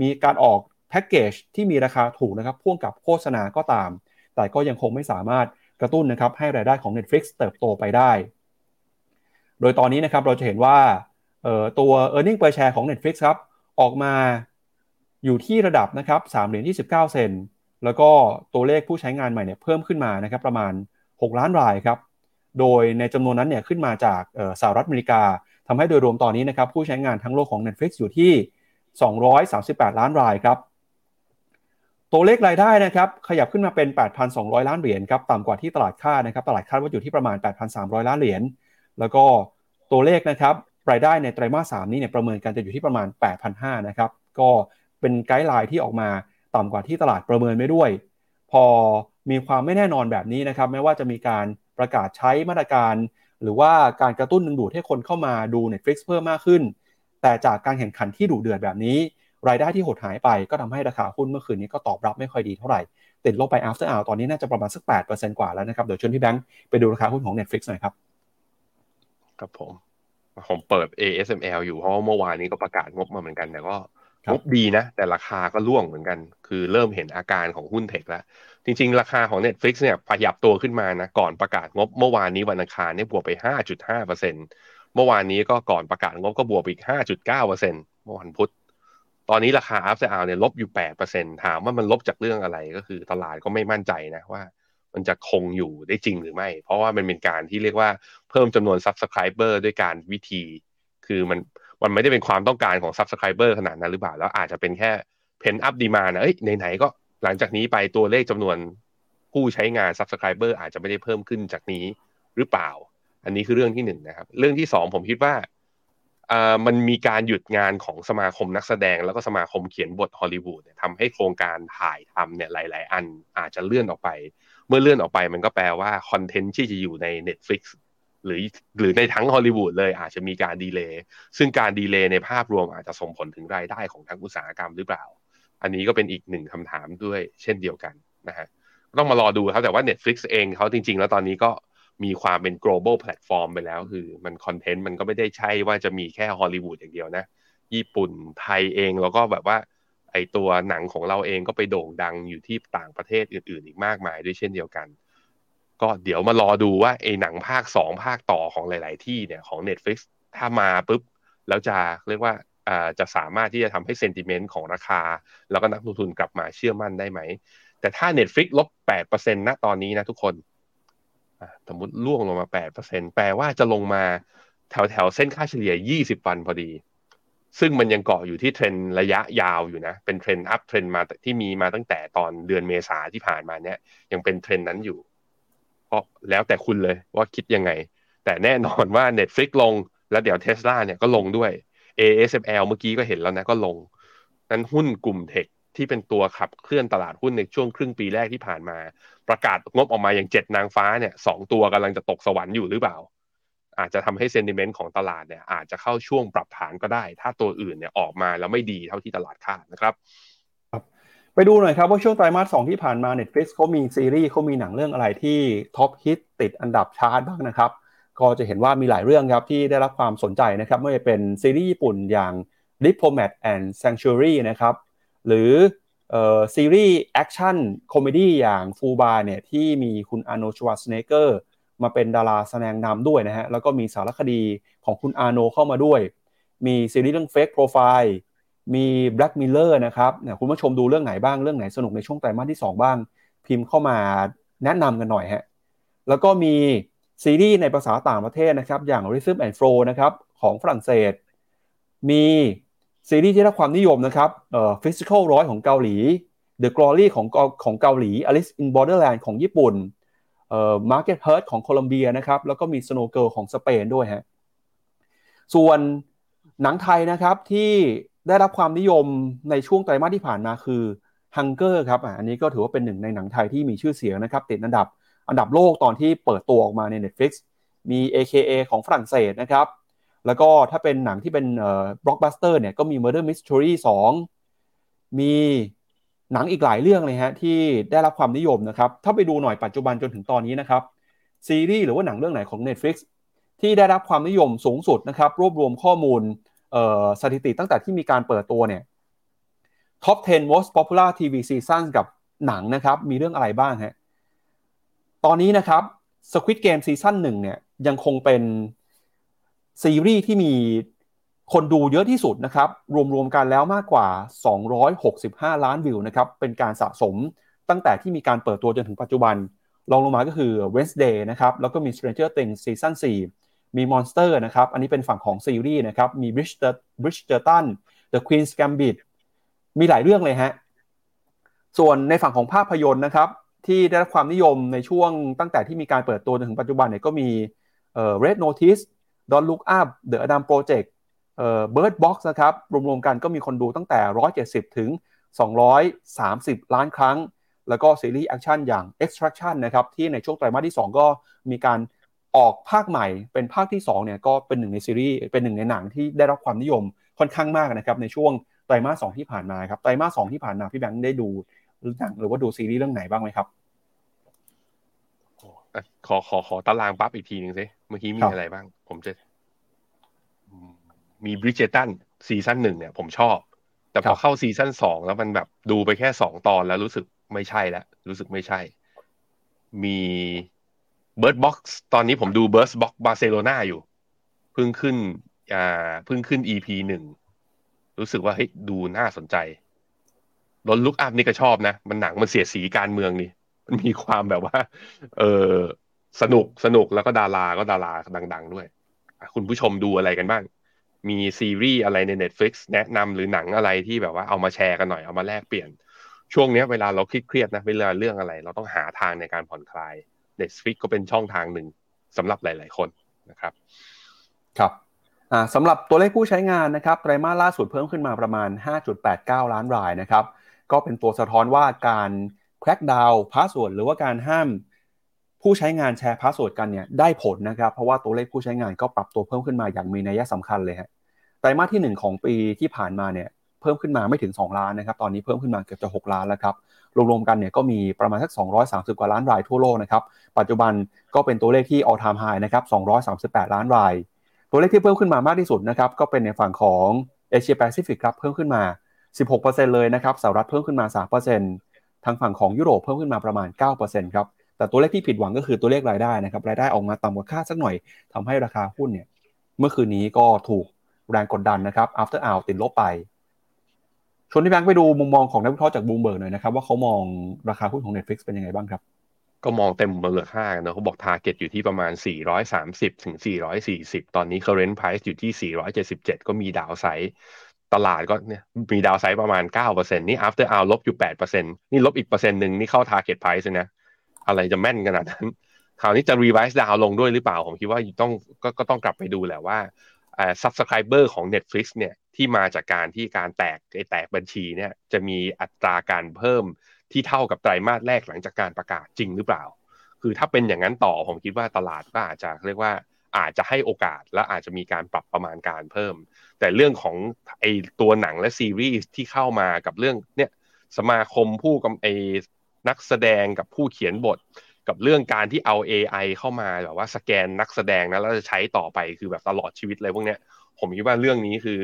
มีการออก แพ็กเกจที่มีราคาถูกนะครับพ่วงกับโฆษณาก็ตาม แต่ก็ยังคงไม่สามารถกระตุ้นนะครับให้รายได้ของ Netflix เติบโตไปได้ โดยตอนนี้นะครับเราจะเห็นว่าตัว e a r n i n g per share ของ Netflix ครับออกมาอยู่ที่ระดับนะครับ3เหรียญ29 เซนแล้วก็ตัวเลขผู้ใช้งานใหม่เนี่ยเพิ่มขึ้นมานะครับประมาณ 6 ล้านรายครับ โดยในจำนวนนั้นเนี่ยขึ้นมาจากสหรัฐอเมริกาทำให้โดยรวมตอนนี้นะครับผู้ใช้งานทั้งโลกของ Netflix อยู่ที่ 238 ล้านรายครับ ตัวเลขรายได้นะครับขยับขึ้นมาเป็น 8,200 ล้านเหรียญครับต่ำกว่าที่ตลาดคาดนะครับตลาดคาดว่าอยู่ที่ประมาณ 8,300 ล้านเหรียญแล้วก็ตัวเลขนะครับรายได้ในไตรมาส3นี้เนี่ยประเมินกันจะอยู่ที่ประมาณ 8,500นะครับก็เป็นไกด์ไลน์ที่ออกมาต่ำกว่าที่ตลาดประเมินไม่ด้วย พอมีความไม่แน่นอนแบบนี้นะครับไม่ว่าจะมีการประกาศใช้มาตรการ หรือว่าการกระตุ้นดึงดูดให้คนเข้ามาดู Netflix เพิ่มมากขึ้น แต่จากการแข่งขันที่ดุเดือดแบบนี้ รายได้ที่หดหายไปก็ทำให้ราคาหุ้นเมื่อคืนนี้ก็ตอบรับไม่ค่อยดีเท่าไหร่ ติดลบไป after hour ตอนนี้น่าจะประมาณสัก 8%กว่าแล้วนะครับ เดี๋ยวชวนพี่แบงค์ไปดูราคาหุ้นของ Netflix หน่อยครับครับผมผมเปิด ASML อยู่เพราะว่าเมื่อวานนี้ก็ประกาศงบมาเหมือนกันแต่ก็งบดีนะ แต่ราคาก็ร่วงเหมือนกัน คือเริ่มเห็นอาการของหุ้นเทคแล้ว จริง ๆ ราคาของ Netflix เนี่ยขยับตัวขึ้นมานะ ก่อนประกาศงบเมื่อวานนี้วันอังคารเนี่ยบวกไป 5.5%เมื่อวานนี้ก็ก่อนประกาศงบก็บวกไปอีก 5.9%เมื่อวันพุธ ตอนนี้ราคา after hour เนี่ยลบอยู่8%ถามว่ามันลบจากเรื่องอะไรก็คือตลาดก็ไม่มั่นใจนะว่า มันจะคงอยู่ได้จริงหรือไม่ เพราะว่ามันเป็นการที่เรียกว่าเพิ่มจำนวน Subscriber ด้วยการวิธี คือมันมันไม่ได้เป็นความต้องการของ Subscriber ขนาดนั้นหรือเปล่า แล้วอาจจะเป็นแค่เพนอัพดีมานะเอ้ยไหนๆก็หลังจากนี้ไปตัวเลขจำนวนผู้ใช้งาน Subscriber อาจจะไม่ได้เพิ่มขึ้นจากนี้หรือเปล่า อันนี้คือเรื่องที่หนึ่งนะครับ เรื่องที่สองผมคิดว่า มันมีการหยุดงานของสมาคมนักแสดง แล้วก็สมาคมเขียนบทฮอลลีวูดทำให้โครงการถ่ายทำเนี่ยหลาย ๆ อันอาจจะเลื่อนออกไป เมื่อเลื่อนออกไปมันก็แปลว่า content ที่จะอยู่ใน Netflix หรือหรือในทั้งฮอลลีวูดเลยอาจจะมีการ delay ซึ่งการ delay ในภาพรวมอาจจะส่งผลถึงรายได้ของทั้งอุตสาหกรรมหรือเปล่า อันนี้ก็เป็นอีกหนึ่งคำถามด้วยเช่นเดียวกันนะฮะต้องมารอดูครับแต่ว่า Netflix เองเขาจริง ๆ แล้วตอนนี้ก็ มีความเป็น global platform ไปแล้ว คือมันคอนเทนต์มันก็ไม่ได้ใช่ว่าจะมีแค่ฮอลลีวูดอย่างเดียวนะ ญี่ปุ่นไทยเองแล้วก็แบบว่า ไอตัวหนังของเราเองก็ไปโด่งดังอยู่ที่ต่างประเทศอื่น ๆ อีกมากมายด้วยเช่นเดียวกัน ก็เดี๋ยวมารอดูว่าไอหนังภาคสองภาคต่อของหลาย ๆ ที่เนี่ยของ Netflix ถ้ามาปุ๊บ แล้วจะเรียกว่าอ่าจะสามารถที่จะทำให้เซนติเมนต์ของราคา แล้วก็นักลงทุนกลับมาเชื่อมั่นได้ไหม แต่ถ้า Netflix ลบ8%ณตอนนี้นะทุกคน สมมติร่วงลงมาแปดเปอร์เซ็นต์แปลว่าจะลงมาแถวแถวเส้นค่าเฉลี่ยยี่สิบวันพอดี ซึ่งมันยังเกาะอยู่ที่เทรนระยะยาวอยู่นะ เป็น trend uptrend มาที่มีมาตั้งแต่ตอนเดือนเมษาที่ผ่านมาเนี่ย ยังเป็นเทรนนั้นอยู่ เพราะแล้วแต่คุณเลยว่าคิดยังไง แต่แน่นอนว่า Netflix ลง แล้วเดี๋ยวเทสลาเนี่ยก็ลงด้วย ASML เมื่อกี้ก็เห็นแล้วนะก็ลงนั้นหุ้นกลุ่ม tech ที่เป็นตัวขับเคลื่อนตลาดหุ้นในช่วงครึ่งปีแรกที่ผ่านมา ประกาศงบออกมาอย่างเจ็ดนางฟ้าเนี่ยสองตัวกำลังจะตกสวรรค์อยู่หรือเปล่า อาจจะทำให้ sentiment ของตลาดเนี่ยอาจจะเข้าช่วงปรับฐานก็ได้ ถ้าตัวอื่นเนี่ยออกมาแล้วไม่ดีเท่าที่ตลาดคาดนะครับไปดูหน่อยครับว่าช่วงไตรมาสสองที่ผ่านมา Netflix เขามีซีรีส์เขามีหนังเรื่องอะไรที่ top hit ติดอันดับชาร์ตบ้างนะครับ ก็จะเห็นว่ามีหลายเรื่องครับที่ได้รับความสนใจนะครับไม่ว่าจะเป็นซีรีส์ญี่ปุ่นอย่าง Diplomat and Sanctuary นะครับ หรือซีรีส์ action comedy อย่าง FUBAR เนี่ยที่มีคุณ Arnold Schwarzenegger มาเป็นดาราแสดงนำด้วยนะฮะ แล้วก็มีสารคดีของคุณอาโนเข้ามาด้วย มีซีรีส์เรื่อง Fake Profile มี Black Mirror นะครับเนี่ยคุณผู้ชมดูเรื่องไหนบ้างเรื่องไหนสนุกในช่วงไตรมาสที่ 2 บ้าง พิมพ์เข้ามาแนะนำกันหน่อยฮะ แล้วก็มีซีรีส์ในภาษาต่างประเทศนะครับ อย่าง Rhythm and Flow นะครับของฝรั่งเศส มี ซีรีส์ที่ได้ความนิยมนะครับเอ่อ Physical ร้อยของเกาหลี The Glory ของของเกาหลี Alice in Borderland ของญี่ปุ่นเอ่อ Market Hurt ของโคลอมเบียนะครับแล้วก็มี Snow Girl ของสเปนด้วยฮะส่วนหนังไทยนะครับที่ได้รับความนิยมในช่วงไตรมาสที่ผ่านมาคือ Hunger ครับอันนี้ก็ถือว่าเป็นหนึ่งในหนังไทยที่มีชื่อเสียงนะครับติดอันดับอันดับโลกตอนที่เปิดตัวออกมาใน Netflix มี AKA ของฝรั่งเศสนะครับ แล้วก็ถ้าเป็นหนังที่เป็นเอ่อบล็อกบัสเตอร์เนี่ยก็มี Murder Mystery 2 มีหนังอีกหลายเรื่องเลยฮะที่ได้รับความนิยมนะครับ ถ้าไปดูหน่อยปัจจุบันจนถึงตอนนี้นะครับซีรีส์หรือว่าหนังเรื่องไหนของ Netflix ที่ได้รับความนิยมสูงสุดนะครับ รวบรวมข้อมูลสถิติตั้งแต่ที่มีการเปิดตัวเนี่ย Top 10 Most Popular TV season กับหนังนะครับ มีเรื่องอะไรบ้างฮะตอนนี้นะครับ Squid Game ซีซั่นหนึ่งเนี่ยยังคงเป็น ซีรีส์ที่มีคนดูเยอะที่สุดนะครับ รวมๆกันแล้วมากกว่า 265 ล้านวิวนะครับ เป็นการสะสมตั้งแต่ที่มีการเปิดตัวจนถึงปัจจุบันลองลงมาก็คือ Wednesday นะครับ แล้วก็มี Stranger Things ซีซั่น4มี Monster นะครับ อันนี้เป็นฝั่งของซีรีส์นะครับ มี Bridgerton The Queen's Gambit มีหลายเรื่องเลยฮะ ส่วนในฝั่งของภาพยนตร์นะครับ ที่ได้รับความนิยมในช่วงตั้งแต่ที่มีการเปิดตัวจนถึงปัจจุบันเนี่ยก็มี Red Notice Don't Look Up The Adam Project เอ่อ Bird Box นะครับ รวมๆกันก็มีคนดูตั้งแต่ 170 ถึง 230 ล้านครั้ง แล้วก็ซีรีส์ action อย่าง Extraction นะครับ ที่ในช่วงไตรมาสที่ 2 ก็มีการออกภาคใหม่เป็นภาคที่2เนี่ยก็เป็นหนึ่งในซีรีส์เป็นหนึ่งในหนังที่ได้รับความนิยมค่อนข้างมากนะครับในช่วงไตรมาส2ที่ผ่านมาครับไตรมาส2ที่ผ่านมาพี่แบงค์ได้ดูหนังหรือว่าดูซีรีส์เรื่องไหนบ้างไหมครับ ขอขอขอตารางปั๊บอีกทีหนึ่งสิเมื่อกี้มีอะไรบ้าง ผมจะ มี Bridgerton ซีซั่นหนึ่งเนี่ย ผมชอบ แต่พอเข้าซีซั่นสองแล้วมันแบบดูไปแค่สองตอนแล้วรู้สึกไม่ใช่แล้วรู้สึกไม่ใช่ มี Bird Box ตอนนี้ผมดู Bird Box Barcelona อยู่ เพิ่งขึ้น อ่า เพิ่งขึ้น EP หนึ่ง รู้สึกว่าเฮ้ยดูน่าสนใจรถลุกอัพนี่ก็ชอบนะ มันหนังมันเสียสีการเมืองนี่ มีความแบบว่า เออสนุกสนุกแล้วก็ดาราก็ดาราดัง ๆ ด้วย คุณผู้ชมดูอะไรกันบ้าง มีซีรีส์อะไรใน Netflix แนะนำหรือหนังอะไรที่แบบว่าเอามาแชร์กันหน่อยเอามาแลกเปลี่ยน ช่วงนี้เวลาเราเครียดๆนะเวลาเรื่องอะไร เราต้องหาทางในการผ่อนคลาย Netflix ก็เป็นช่องทางหนึ่งสำหรับหลาย ๆ คนนะครับครับสำหรับตัวเลขผู้ใช้งานนะครับไตรมาสล่าสุดเพิ่มขึ้นมาประมาณ 5.89 ล้านรายนะครับ ก็เป็นตัวสะท้อนว่าการ crackdown password หรือว่าการห้ามผู้ใช้งานแชร์ password กันเนี่ยได้ผลนะครับเพราะว่าตัวเลขผู้ใช้งานก็ปรับตัวเพิ่มขึ้นมาอย่างมีนัยสำคัญเลยฮะไตรมาสที่ 1 ของปีที่ผ่านมาเนี่ยเพิ่มขึ้นมาไม่ถึง 2 ล้านนะครับตอนนี้เพิ่มขึ้นมาเกือบจะ 6 ล้านแล้วครับรวมๆกันเนี่ยก็มีประมาณสัก 230 กว่าล้านรายทั่วโลกนะครับปัจจุบันก็เป็นตัวเลขที่ all time high นะครับ238 ล้านราย ตัวเลขที่เพิ่มขึ้นมามากที่สุดนะครับก็เป็นในฝั่งของเอเชียแปซิฟิกครับเพิ่มขึ้นมา 16%เลยนะครับสหรัฐเพิ่มขึ้นมา 3% ทางฝั่งของยุโรปเพิ่มขึ้นมาประมาณ 9%ครับ แต่ตัวเลขที่ผิดหวังก็คือตัวเลขรายได้นะครับ รายได้ออกมาต่ำกว่าคาดสักหน่อยทำให้ราคาหุ้นเนี่ย เมื่อคืนนี้ก็ถูกแรงกดดันนะครับ after hour ติดลบไป ชวนที่แบงค์ไปดูมุมมองของนักวิเคราะห์จากบูมเบิร์กหน่อยนะครับว่าเขามองราคาหุ้นของ Netflix เป็นยังไงบ้างครับก็มองเต็มมูลค่ากันนะเขาบอก target อยู่ที่ประมาณ 430 ถึง 440 ตอนนี้ current price อยู่ที่ 477 ก็มีดาวไซด์ ตลาดก็เนี่ยมีดาวไซด์ประมาณ 9%นี่ after hour ลบอยู่ 8%นี่ลบอีกเปอร์เซ็นต์หนึ่งนี่เข้า target price นะ อะไรจะแม่นขนาดนั้น คราวนี้จะ revise ดาวลงด้วยหรือเปล่า ผมคิดว่าต้องก็ก็ต้องกลับไปดูแหละว่า subscriber ของ Netflix เนี่ยที่มาจากการที่การแตกไอแตกบัญชีเนี่ยจะมีอัตราการเพิ่มที่เท่ากับไตรมาสแรกหลังจากการประกาศจริงหรือเปล่า คือถ้าเป็นอย่างนั้นต่อผมคิดว่าตลาดก็อาจจะเรียกว่าอาจจะให้โอกาสและอาจจะมีการปรับประมาณการเพิ่ม แต่เรื่องของไอตัวหนังและซีรีส์ที่เข้ามากับเรื่องเนี่ยสมาคมผู้กำไอนักแสดงกับผู้เขียนบท กับเรื่องการที่เอา AI เข้ามาแบบว่าสแกนนักแสดงนะแล้วจะใช้ต่อไปคือแบบตลอดชีวิตเลยพวกเนี้ยผมคิดว่าเรื่องนี้คือ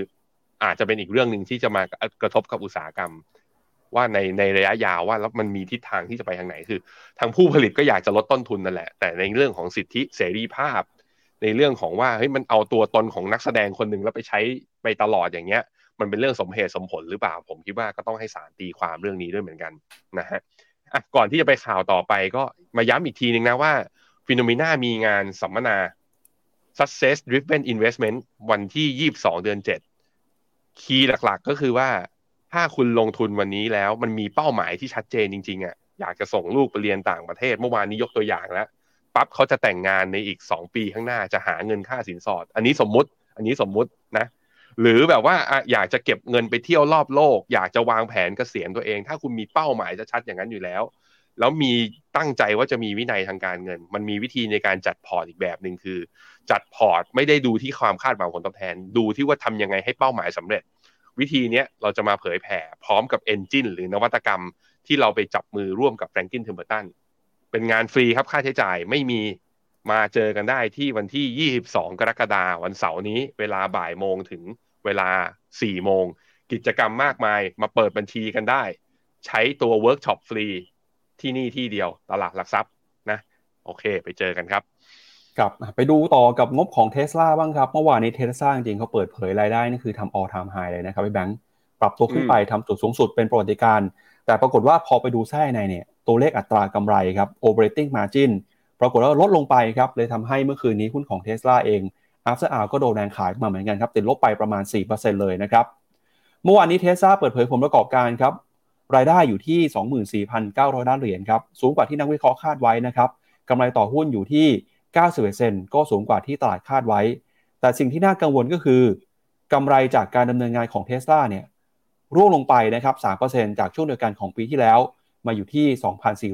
อาจจะเป็นอีกเรื่องหนึ่งที่จะมากระทบกับอุตสาหกรรม ว่าในในระยะยาวว่าแล้วมันมีทิศทางที่จะไปทางไหนคือ ทางผู้ผลิตก็อยากจะลดต้นทุนนั่นแหละ แต่ในเรื่องของสิทธิเสรีภาพ ในเรื่องของว่าเฮ้ยมันเอาตัวตนของนักแสดงคนหนึ่งแล้วไปใช้ไปตลอดอย่างเงี้ย มันเป็นเรื่องสมเหตุสมผลหรือเปล่า ผมคิดว่าก็ต้องให้สารตีความเรื่องนี้ด้วยเหมือนกันนะฮะอะก่อนที่จะไปข่าวต่อไปก็มาย้ำอีกทีนึงนะว่าฟิโนเมนามีงานสัมมนา success driven investment วันที่ 22 เดือน 7 คีย์หลักๆก็คือว่าถ้าคุณลงทุนวันนี้แล้วมันมีเป้าหมายที่ชัดเจนจริงๆอะอยากจะส่งลูกไปเรียนต่างประเทศ เมื่อวานนี้ยกตัวอย่างแล้ว ปั๊บเขาจะแต่งงานในอีก2ปีข้างหน้าจะหาเงินค่าสินสอด อันนี้สมมุติ อันนี้สมมุตินะ หรือแบบว่าอยากจะเก็บเงินไปเที่ยวรอบโลก อยากจะวางแผนเกษียณตัวเอง ถ้าคุณมีเป้าหมายจะชัดอย่างนั้นอยู่แล้ว แล้วมีตั้งใจว่าจะมีวินัยทางการเงิน มันมีวิธีในการจัดพอร์ตอีกแบบหนึ่งคือ จัดพอร์ตไม่ได้ดูที่ความคาดหวังผลตอบแทน ดูที่ว่าทำยังไงให้เป้าหมายสำเร็จ วิธีนี้เราจะมาเผยแผ่พร้อมกับ engine หรือนวัตกรรมที่เราไปจับมือร่วมกับ Franklin Templeton เป็นงานฟรีครับค่าใช้จ่ายไม่มีมาเจอกันได้ที่วันที่ 22 กรกฎาคมวันเสาร์นี้ เวลาบ่ายโมงถึงเวลา 4 โมง กิจกรรมมากมายมาเปิดบัญชีกันได้ ใช้ตัวเวิร์กช็อปฟรีที่นี่ที่เดียวตลาดหลักทรัพย์นะ โอเค ไปเจอกันครับครับไปดูต่อกับงบของเท s l a บ้างครับ เมื่อวานนี้เท s l a จริงเขาเปิดเผยรายได้นี่คือทำ all time high เลยนะครับพี่แบงค์ปรับตัวขึ้นไปทำจุดสูงสุดเป็นประวัติการณ์ แต่ปรากฏว่าพอไปดูไส้ในเนี่ยตัวเลขอัตรากำไรครับ operating margin ปรากฏว่าลดลงไปครับเลยทำให้เมื่อคืนนี้หุ้นของเท s l a เอง after hour ก็โดนแรงขายมาเหมือนกันครับติดลบไปประมาณ 4%เลยนะครับเมื่อวานนี้เท s l a เปิดเผยผลประกอบการครับรายได้อยู่ที่ 24,900 ล้านเหรียญครับสูงกว่าที่นักวิเคราะห์คาดไว้นะครับกำไรต่อหุ้นอยู่ที่ 91เซนก็สูงกว่าที่ตลาดคาดไว้ แต่สิ่งที่น่ากังวลก็คือกำไรจากการดำเนินงานของเทสลาเนี่ย ร่วงลงไปนะครับ 3%จากช่วงเดียวกันของปีที่แล้ว มาอยู่ที่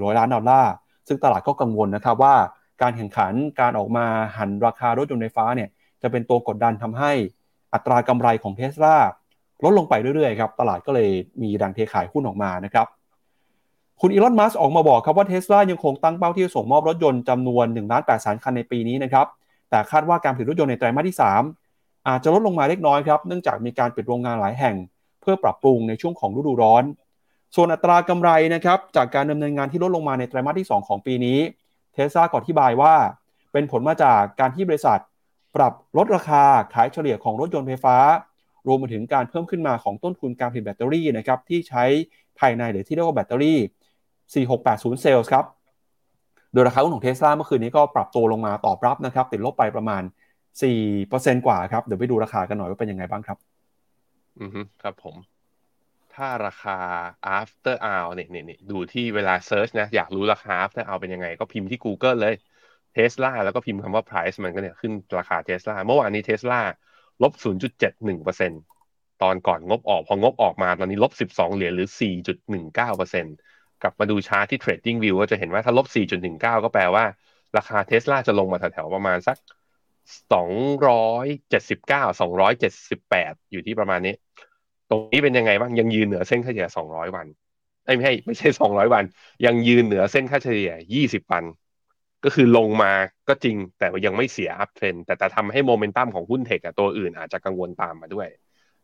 2,400 ล้านดอลลาร์ ซึ่งตลาดก็กังวลนะครับว่าการแข่งขันการออกมาหันราคารถยนต์ไฟฟ้าเนี่ยจะเป็นตัวกดดันทำให้อัตรากำไรของเทสลาลดลงไปเรื่อยๆครับ ตลาดก็เลยมีแรงเทขายหุ้นออกมานะครับ คุณอีลอนมัสออกมาบอกครับว่าเทสลายังคงตั้งเป้าที่จะส่งมอบรถยนต์จำนวน1ล้าน8แสนคันในปีนี้นะครับ แต่คาดว่าการผลิตรถยนต์ในไตรมาสที่ 3 อาจจะลดลงมาเล็กน้อยครับ เนื่องจากมีการปิดโรงงานหลายแห่ง เพื่อปรับปรุงในช่วงของฤดูร้อน ส่วนอัตรากำไรนะครับจากการดำเนินงานที่ลดลงมาในไตรมาสที่ 2 ของปีนี้เทสลาก็อธิบายว่า เป็นผลมาจากการที่บริษัท ปรับลดราคาขายเฉลี่ยของรถยนต์ไฟฟ้า รวมไปถึงการเพิ่มขึ้นมาของต้นทุนการผลิตแบตเตอรี่นะครับที่ใช้ภายในหรือที่เรียกว่าแบตเตอรี่ 4680 เซลล์ครับโดยราคาหุ้นของเทสลาเมื่อคืนนี้ก็ปรับตัวลงมาตอบรับนะครับติดลบไปประมาณ 4%กว่าครับเดี๋ยวไปดูราคากันหน่อยว่าเป็นยังไงบ้างครับ อือฮึครับผม ถ้าราคา after hour เนี่ยเนี่ยดูที่เวลา search นะ อยากรู้ราคา after hour เป็นยังไง ก็พิมพ์ที่ Google เลย Tesla แล้วก็พิมพ์คำว่า price มันก็เนี่ยขึ้นราคา Tesla เมื่อวานนี้ Tesla ลบ 0.71%ตอนก่อนงบออก พองบออกมาตอนนี้ลบ 12 เหรียญหรือ 4.19%กลับมาดูชาร์ตที่ Trading View ก็จะเห็นว่าถ้าลบ 4.19 ก็แปลว่า ราคา Tesla จะลงมาแถวๆประมาณสัก 279 278อยู่ที่ประมาณนี้ ตรงนี้เป็นยังไงบ้างยังยืนเหนือเส้นค่าเฉลี่ย200วันไม่ใช่ไม่ใช่200วัน ยังยืนเหนือเส้นค่าเฉลี่ย20วัน ก็คือลงมาก็จริงแต่ยังไม่เสีย uptrend แต่แต่ทำให้โมเมนตัมของหุ้น tech ตัวอื่นอาจจะกังวลตามมาด้วย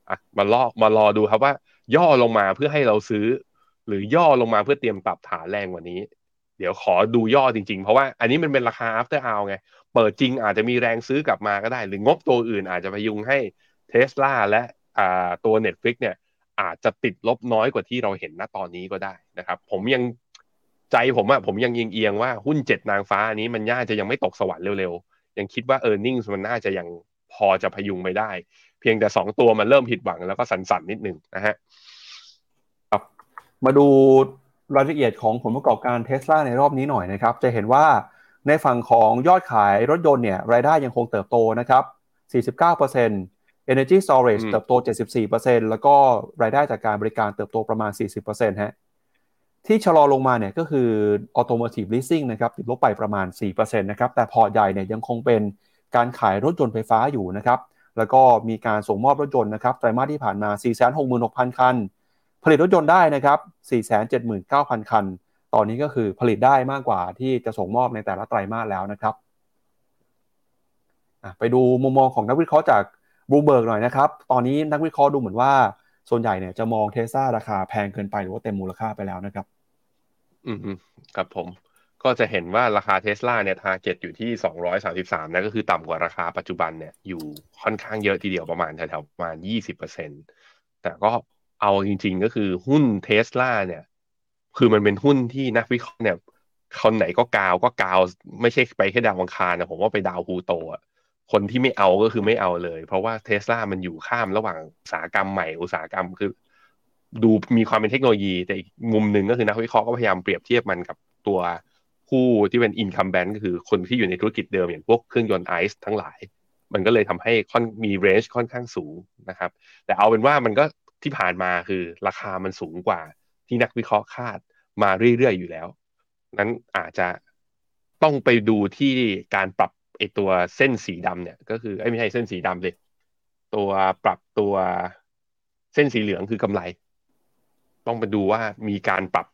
อะมาลอกมารอดูครับว่า ย่อลงมาเพื่อให้เราซื้อ หรือย่อลงมาเพื่อเตรียมปรับฐานแรงกว่านี้ เดี๋ยวขอดูย่อจริงๆ เพราะว่าอันนี้มันเป็นราคา after hour ไง เปิดจริงอาจจะมีแรงซื้อกลับมาก็ได้ หรืองบตัวอื่นอาจจะพยุงให้เทสลาและตัว Netflix เนี่ยอาจจะติดลบน้อยกว่าที่เราเห็นณตอนนี้ก็ได้นะครับ ผมยังใจผมอะผมยังเอียงๆว่าหุ้นเจ็ดนางฟ้าอันนี้มันน่าจะยังไม่ตกสวรรค์เร็วๆ ยังคิดว่า e a r n i n g มันน่าจะยังพอจะพยุงไปได้ เพียงแต่สองตัวมันเริ่มผิดหวังแล้วก็สั่นๆนิดนึงนะฮะครับมาดู รายละเอียดของผลประกอบการเทสลาในรอบนี้หน่อยนะครับ จะเห็นว่าในฝั่งของยอดขายรถยนต์เนี่ยรายได้ยังคงเติบโตนะครับ 49% Energy Storage อืมเติบโต 74%แล้วก็รายได้จากการบริการเติบโตประมาณ 40%ฮะที่ชะลอลงมาเนี่ยก็คือ Automotive Leasing นะครับติดลบไปประมาณ 4%นะครับแต่พอร์ตใหญ่เนี่ยยังคงเป็นการขายรถยนต์ไฟฟ้าอยู่นะครับแล้วก็มีการส่งมอบรถยนต์นะครับไตรมาสที่ผ่านมา 466,000 คัน ผลิตรถยนต์ได้นะครับ 479,000 คัน ตอนนี้ก็คือผลิตได้มากกว่าที่จะส่งมอบในแต่ละไตรมาสแล้วนะครับ ไปดูมุมมองของนักวิเคราะห์จากบูเบิร์กหน่อยนะครับ ตอนนี้นักวิเคราะห์ดูเหมือนว่า ส่วนใหญ่เนี่ยจะมองเทสซาราคาแพงเกินไปหรือว่าเต็มมูลค่าไปแล้วนะครับ อืมครับผม ก็จะเห็นว่าราคาเทสลาเนี่ย target อยู่ที่ 233นะก็คือต่ำกว่าราคาปัจจุบันเนี่ยอยู่ค่อนข้างเยอะทีเดียวประมาณแถวๆประมาณ 20%แต่ก็ เอาจริง ๆ ก็คือหุ้นเทสลาเนี่ย คือมันเป็นหุ้นที่นักวิเคราะห์เนี่ยคนไหนก็กาวก็กาว ไม่ใช่ไปแค่ดาวอังคารนะผมว่าไปดาวพูโตอะคนที่ไม่เอาก็คือไม่เอาเลย เพราะว่าเทสลามันอยู่ข้ามระหว่างอุตสาหกรรมใหม่อุตสาหกรรมคือ ดูมีความเป็นเทคโนโลยี แต่อีกมุมหนึ่งก็คือนักวิเคราะห์ก็พยายามเปรียบเทียบมันกับตัวผู้ที่เป็น incumbent ก็คือคนที่อยู่ในธุรกิจเดิมอย่างพวกเครื่องยนต์ไอซ์ทั้งหลาย มันก็เลยทำให้ค่อนมี range ค่อนข้างสูงนะครับ แต่เอาเป็นว่ามันก็ ที่ผ่านมาคือราคามันสูงกว่าที่นักวิเคราะห์คาดมาเรื่อยๆอยู่แล้ว นั้นอาจจะต้องไปดูที่การปรับไอตัวเส้นสีดำเนี่ย ก็คือไอไม่ใช่เส้นสีดำเลยตัวปรับตัวเส้นสีเหลืองคือกำไร ต้องไปดูว่ามีการปรับ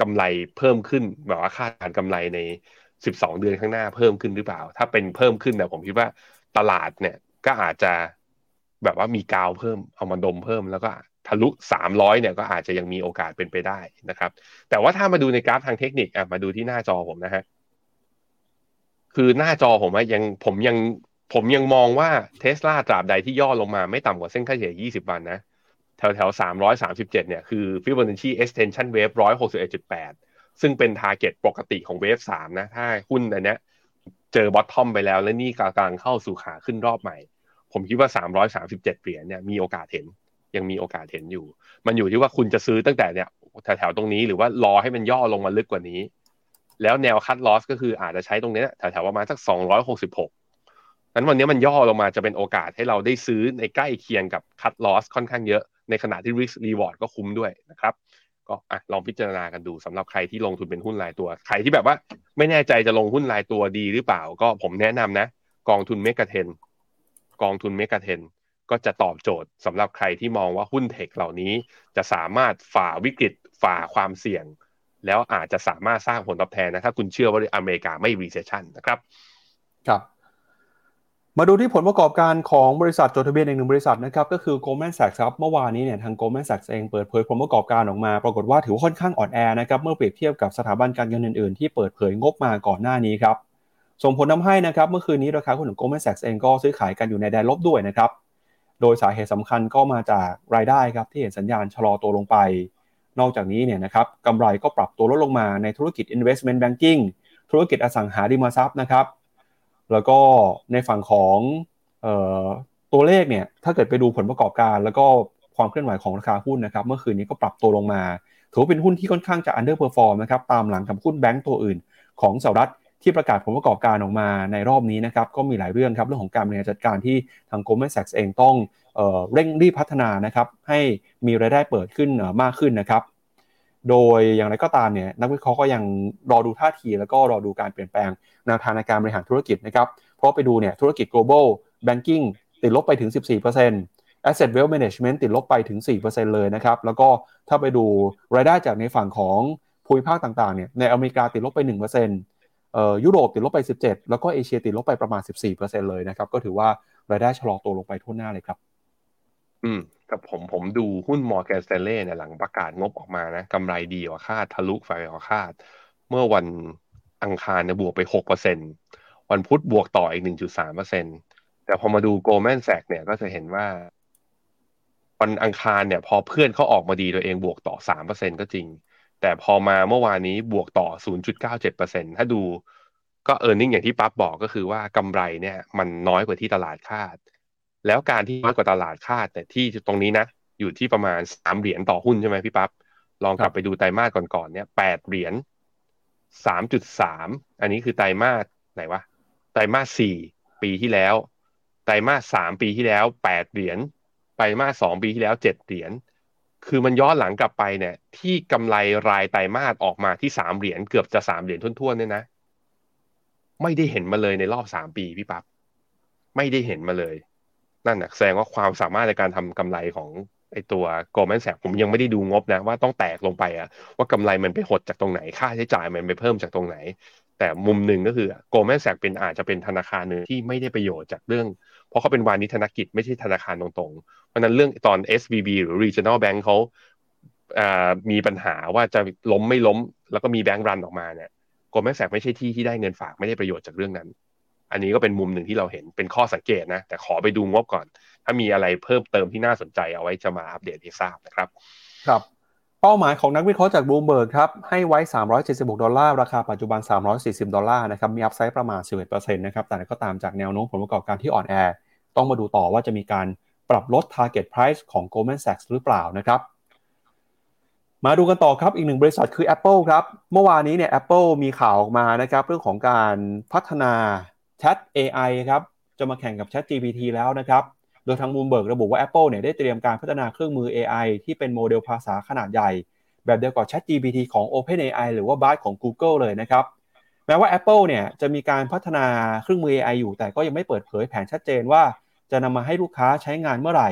กำไรเพิ่มขึ้นแบบว่าคาดการกำไรใน 12 เดือนข้างหน้าเพิ่มขึ้นหรือเปล่า ถ้าเป็นเพิ่มขึ้นเนี่ยผมคิดว่าตลาดเนี่ยก็อาจจะ แบบว่ามีกาวเพิ่มเอามาดมเพิ่มแล้วก็ทะลุ 300 เนี่ยก็อาจจะยังมีโอกาสเป็นไปได้นะครับ แต่ว่าถ้ามาดูในกราฟทางเทคนิคอะมาดูที่หน้าจอผมนะฮะคือหน้าจอผมว่ายังผมยังผมยังมองว่าเทสลาตราบใดที่ย่อลงมาไม่ต่ำกว่าเส้นค่าเฉลี่ย 20 วันนะ แถวแถว337 เนี่ยคือ Fibonacci extension wave 161.8 ซึ่งเป็น target ปกติของ wave 3 นะ ถ้าหุ้นอันเนี้ยเจอบ o ททอมไปแล้วและนี่กำลังเข้าสู่ขาขึ้นรอบใหม่ ผมคิดว่า 337 เหรียญเนี่ยมีโอกาสเห็นยังมีโอกาสเห็นอยู่ มันอยู่ที่ว่าคุณจะซื้อตั้งแต่เนี่ยแถวๆตรงนี้หรือว่ารอให้มันย่อลงมาลึกกว่านี้ แล้วแนวคัดลอสก็คืออาจจะใช้ตรงนี้แถวๆประมาณสัก 266นั้นวันนี้มันย่อลงมาจะเป็นโอกาสให้เราได้ซื้อในใกล้เคียงกับคัดลอสค่อนข้างเยอะในขณะที่ risk reward ก็คุ้มด้วยนะครับก็อะลองพิจารณากันดูสำหรับใครที่ลงทุนเป็นหุ้นรายตัว ใครที่แบบว่า ไม่แน่ใจจะลงหุ้นรายตัวดีหรือเปล่า ก็ผมแนะนำนะ กองทุนเมกะเทน กองทุนเมกะเทนก็จะตอบโจทย์สำหรับใครที่มองว่าหุ้นเทคเหล่านี้จะสามารถฝ่าวิกฤตฝ่าความเสี่ยง แล้วอาจจะสามารถสร้างผลตอบแทนนะถ้าคุณเชื่อว่าอเมริกาไม่ recession นะครับครับมาดูที่ผลประกอบการของบริษัทจดทะเบียนอีกหนึ่งบริษัทนะครับก็คือ Goldman Sachs ครับเมื่อวานนี้เนี่ยทาง Goldman Sachs เองเปิดเผยผลประกอบการออกมาปรากฏว่าถือว่าค่อนข้างอ่อนแอนะครับเมื่อเปรียบเทียบกับสถาบันการเงินอื่นๆ ที่เปิดเผยงบมาก่อนหน้านี้ครับ ส่งผลทำให้นะครับเมื่อคืนนี้ราคาหุ้นของ Goldman Sachs เองก็ซื้อขายกันอยู่ในแดนลบด้วยนะครับ โดยสาเหตุสำคัญก็มาจากรายได้ครับที่เห็นสัญญาณชะลอตัวลงไป นอกจากนี้เนี่ยนะครับกำไรก็ปรับตัวลดลงมาในธุรกิจ investment banking ธุรกิจอสังหาริมทรัพย์นะครับ แล้วก็ในฝั่งของออตัวเลขเนี่ยถ้าเกิดไปดูผลประกอบการ แล้วก็ความเคลื่อนไหวของราคาหุ้นนะครับเมื่อคืนนี้ก็ปรับตัวลงมา ถือว่าเป็นหุ้นที่ค่อนข้างจะ underperform นะครับตามหลังกับหุ้นแบงก์ตัวอื่นของสหรัฐ ที่ประกาศผลประกอบการออกมาในรอบนี้นะครับก็มีหลายเรื่องครับเรื่องของการบริหารจัดการที่ทาง Goldman Sachs เองต้องเเร่งรีบพัฒนานะครับให้มีรายได้เปิดขึ้นมากขึ้นนะครับ โดยอย่างไรก็ตามเนี่ยนักวิเคราะห์ก็ยังรอดูท่าที แล้วก็รอดูการเปลี่ยนแปลงแนวทางในการบริหารธุรกิจนะครับเพราะไปดูเนี่ยธุรกิจ global banking ติดลบไปถึง 14% asset wealth management ติดลบไปถึง 4%เลยนะครับแล้วก็ถ้าไปดูรายได้จากในฝั่งของภูมิภาคต่างๆเนี่ยในอเมริกาติดลบไป1%เอ่อ ยุโรปติดลบไป 17 แล้วก็เอเชียติดลบไปประมาณ 14%เลยนะครับ ก็ถือว่ารายได้ชะลอตัวลงไปทั่วหน้าเลยครับ อืมแต่ผมผมดูหุ้น Morgan Stanley เนี่ยหลังประกาศงบออกมานะกำไรดีกว่าคาดทะลุไฟกว่าคาด เมื่อวันอังคารเนี่ยบวกไป 6%วันพุธบวกต่ออีก 1.3%แต่พอมาดู Goldman Sachs เนี่ยก็จะเห็นว่าวันอังคารเนี่ย พอเพื่อนเขาออกมาดีตัวเองบวกต่อ 3%ก็จริง แต่พอมาเมื่อวานนี้บวกต่อ 0.97%ถ้าดูก็ earning อย่างที่ปั๊บบอกก็คือว่ากำไรเนี่ย มันน้อยกว่าที่ตลาดคาด แล้วการที่น้อยกว่าตลาดคาดแต่ที่ตรงนี้นะ อยู่ที่ประมาณสามเหรียญต่อหุ้นใช่ไหมพี่ปับ๊บลองกลับไปดูไตรมาสก่อนๆเนี่ยแปดเหรียญสามจุดสามอันนี้คือไตรมาสไหนวะไตรมาสสี่ปีที่แล้ว ไตรมาสสามปีที่แล้วแปดเหรียญไตรมาสสองปีที่แล้วเจ็ดเหรียญ คือมันย้อนหลังกลับไปเนี่ย ที่กำไรรายไตรมาสออกมาที่สามเหรียญเกือบจะสามเหรียญทุ่นๆเนี่ยนะ ไม่ได้เห็นมาเลยในรอบสามปีพี่ปับ๊บไม่ได้เห็นมาเลย นั่นนะแสดงว่าความสามารถในการทำกำไรของไอตัวโกลแมนแสกผมยังไม่ได้ดูงบนะ ว่าต้องแตกลงไปอะว่ากำไรมันไปหดจากตรงไหนค่าใช้จ่ายมันไปเพิ่มจากตรงไหน แต่มุมหนึ่งก็คือโกลแมนแสกเป็นอาจจะเป็นธนาคารหนึ่งที่ไม่ได้ประโยชน์จากเรื่อง เพราะเขาเป็นวานิธนกิจไม่ใช่ธนาคารตรงๆ เพราะนั้นเรื่องตอน SBB หรือ Regional Bank เขามีปัญหาว่าจะล้มไม่ล้ม แล้วก็มีแบงก์รันออกมาเนี่ยกลมแมกแสกไม่ใช่ที่ที่ได้เงินฝากไม่ได้ประโยชน์จากเรื่องนั้น อันนี้ก็เป็นมุมหนึ่งที่เราเห็นเป็นข้อสังเกตนะ แต่ขอไปดูงบก่อน ถ้ามีอะไรเพิ่มเติมที่น่าสนใจเอาไว้จะมาอัปเดตให้ทราบนะครับ ครับ เป้าหมายของนักวิเคราะห์จากบลูเบิร์กครับ ให้ไว้ 376 ดอลลาร์ราคาปัจจุบัน 340 ดอลลาร์นะครับมีอัพไซด์ประมาณ 11%นะครับแต่ก็ตามจากแนวโน้มผลประกอบการที่อ่อนแอ ต้องมาดูต่อว่าจะมีการปรับลด target price ของ Goldman Sachs หรือเปล่านะครับ มาดูกันต่อครับอีกหนึ่งบริษัทคือ Apple ครับ เมื่อวานนี้เนี่ย Apple มีข่าวออกมานะครับเรื่องของการพัฒนา Chat AI ครับจะมาแข่งกับ Chat GPT แล้วนะครับโดยทางมูลเบิร์กระบุว่า Apple เนี่ยได้เตรียมการพัฒนาเครื่องมือ AI ที่เป็นโมเดลภาษาขนาดใหญ่ แบบเดียวกับ Chat GPT ของ OpenAI หรือว่า Bard ของ Google เลยนะครับแม้ว่า Apple เนี่ยจะมีการพัฒนาเครื่องมือ AI อยู่ แต่ก็ยังไม่เปิดเผยแผนชัดเจนว่า จะนำมาให้ลูกค้าใช้งานเมื่อไหร่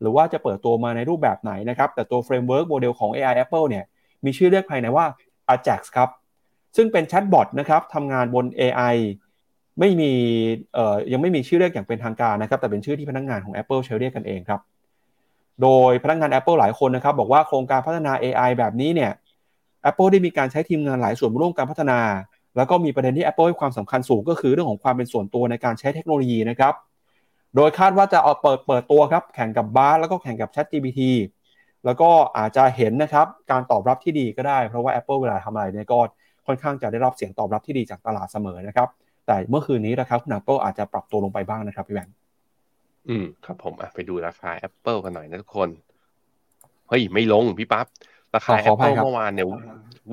หรือว่าจะเปิดตัวมาในรูปแบบไหนนะครับ แต่ตัว framework model ของ AI Apple เนี่ยมีชื่อเรียกภายในว่า Ajax ครับ ซึ่งเป็นแชทบอทนะครับทำงานบน AI ไม่มีเอ่อยังไม่มีชื่อเรียกอย่างเป็นทางการนะครับ แต่เป็นชื่อที่พนักงานของ Apple ใช้เรียกกันเองครับ โดยพนักงาน Apple หลายคนนะครับ บอกว่าโครงการพัฒนา AI แบบนี้เนี่ย Apple ได้มีการใช้ทีมงานหลายส่วนร่วมการพัฒนา แล้วก็มีประเด็นที่ Apple ให้ความสำคัญสูงก็คือเรื่องของความเป็นส่วนตัวในการใช้เทคโนโลยีนะครับ โดยคาดว่าจะเอาเปิดเปิดตัวครับ แข่งกับบาร์แล้วก็แข่งกับ Chat GPT แล้วก็อาจจะเห็นนะครับการตอบรับที่ดีก็ได้ เพราะว่า Apple เวลาทำอะไรเนี่ยก็ค่อนข้างจะได้รับเสียงตอบรับที่ดีจากตลาดเสมอนะครับ แต่เมื่อคืนนี้นะครับคุณ Apple อาจจะปรับตัวลงไปบ้างนะครับพี่แบงค์อืมครับผมไปดูราคา Apple กันหน่อยนะทุกคนเฮ้ยไม่ลงพี่ปับ๊บราคา Apple เมื่อวานเนี่ย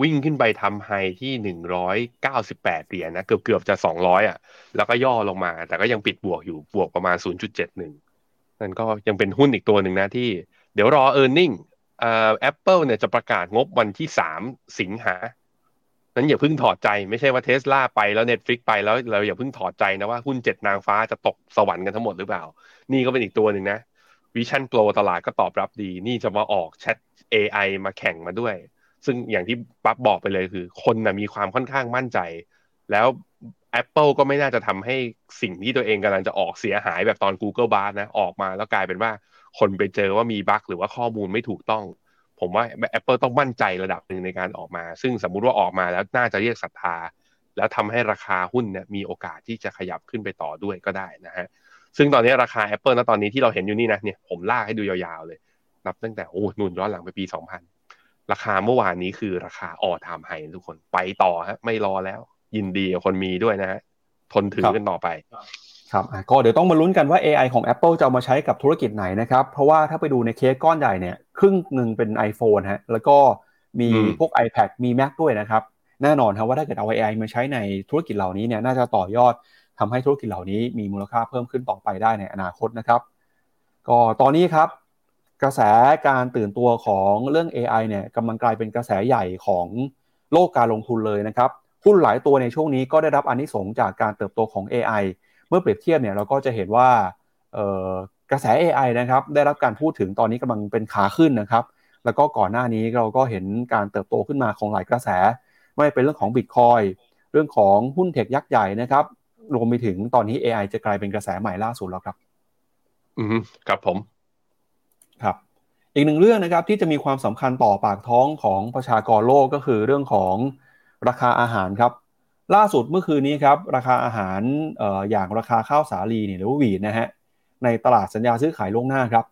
วิ่งขึ้นไปทำไฮที่หนึ่งร้อยเก้าสิบแปดเหรียญนะเกือบเกือบจะสองร้อยอะ แล้วก็ย่อลงมา แต่ก็ยังปิดบวกอยู่บวกประมาณศูนย์จุดเจ็ดหนึ่งนั่นก็ยังเป็นหุ้นอีกตัวหนึ่งนะที่ เดี๋ยวรอ earning อ่าแอปเปิลเนี่ยจะประกาศงบวันที่สามสิงหานั้นอย่าเพิ่งถอดใจไม่ใช่ว่าเทสลาไปแล้ว Netflix ไปแล้วเราอย่าเพิ่งถอดใจนะว่าหุ้นเจ็ดนางฟ้าจะตกสวรรค์กันทั้งหมดหรือเปล่า นี่ก็เป็นอีกตัวหนึ่งนะ Vision Pro ตลาดก็ตอบรับดี นี่จะมาออกแชท AI มาแข่งมาด้วย ซึ่งอย่างที่ปั๊บบอกไปเลยคือ คนนะมีความค่อนข้างมั่นใจ แล้ว Apple ก็ไม่น่าจะทำให้สิ่งที่ตัวเองกำลังจะออกเสียหายแบบตอน Google b a r นะออกมาแล้วกลายเป็นว่าคนไปเจอว่ามีบั๊กหรือว่าข้อมูลไม่ถูกต้อง ผมว่า Apple ต้องมั่นใจระดับหนึ่งในการออกมา ซึ่งสมมุติว่าออกมาแล้วน่าจะเรียกศรัทธา แล้วทำให้ราคาหุ้นเนี่ยมีโอกาสที่จะขยับขึ้นไปต่อด้วยก็ได้นะฮะซึ่งตอนนี้ราคา Apple นะตอนนี้ที่เราเห็นอยู่นี่นะเนี่ยผมลากให้ดูยาวๆเลย นับตั้งแต่โอ้หนุนย้อนหลังไปปี 2000 ราคาเมื่อวานนี้คือราคาออทามไฮทุกคนไปต่อฮะ ไม่รอแล้ว ยินดีกับคนมีด้วยนะฮะ ทนถือกันต่อไป ครับก็เดี๋ยวต้องมาลุ้นกันว่า AI ของ Apple จะเอามาใช้กับธุรกิจไหนนะครับ เพราะว่าถ้าไปดูในเคสก้อนใหญ่เนี่ย ครึ่งหนึ่งเป็น iPhone ฮะ แล้วก็มีพวก iPad มี Mac ด้วยนะครับ แน่นอนครับว่าถ้าเกิดเอา AI มาใช้ในธุรกิจเหล่านี้เนี่ยน่าจะต่อยอดทำให้ธุรกิจเหล่านี้มีมูลค่าเพิ่มขึ้นต่อไปได้ในอนาคตนะครับ ก็ตอนนี้ครับ กระแสการตื่นตัวของเรื่อง AI เนี่ยกำลังกลายเป็นกระแสใหญ่ของโลกการลงทุนเลยนะครับหุ้นหลายตัวในช่วงนี้ก็ได้รับอนนิสงจากการเติบโตของ AI เมื่อเปรียบเทียบเนี่ยเราก็จะเห็นว่ากระแส AI นะครับได้รับการพูดถึงตอนนี้กำลังเป็นขาขึ้นนะครับ แล้วก็ก่อนหน้านี้เราก็เห็นการเติบโตขึ้นมาของหลายกระแส ไม่เป็นเรื่องของ Bitcoin เรื่องของหุ้นเทคยักษ์ใหญ่นะครับรวมไปถึงตอนนี้ AI จะกลายเป็นกระแสใหม่ล่าสุดแล้วครับ อืมครับผม ครับอีกหนึ่งเรื่องนะครับที่จะมีความสำคัญต่อปากท้องของประชากรโลกก็คือเรื่องของราคาอาหารครับ ล่าสุดเมื่อคืนนี้ครับราคาอาหารอออย่างราคาข้าวสาลีเนี่ยหรือว่าวีดนะฮะในตลาดสัญญาซื้อขายล่วงหน้าครับ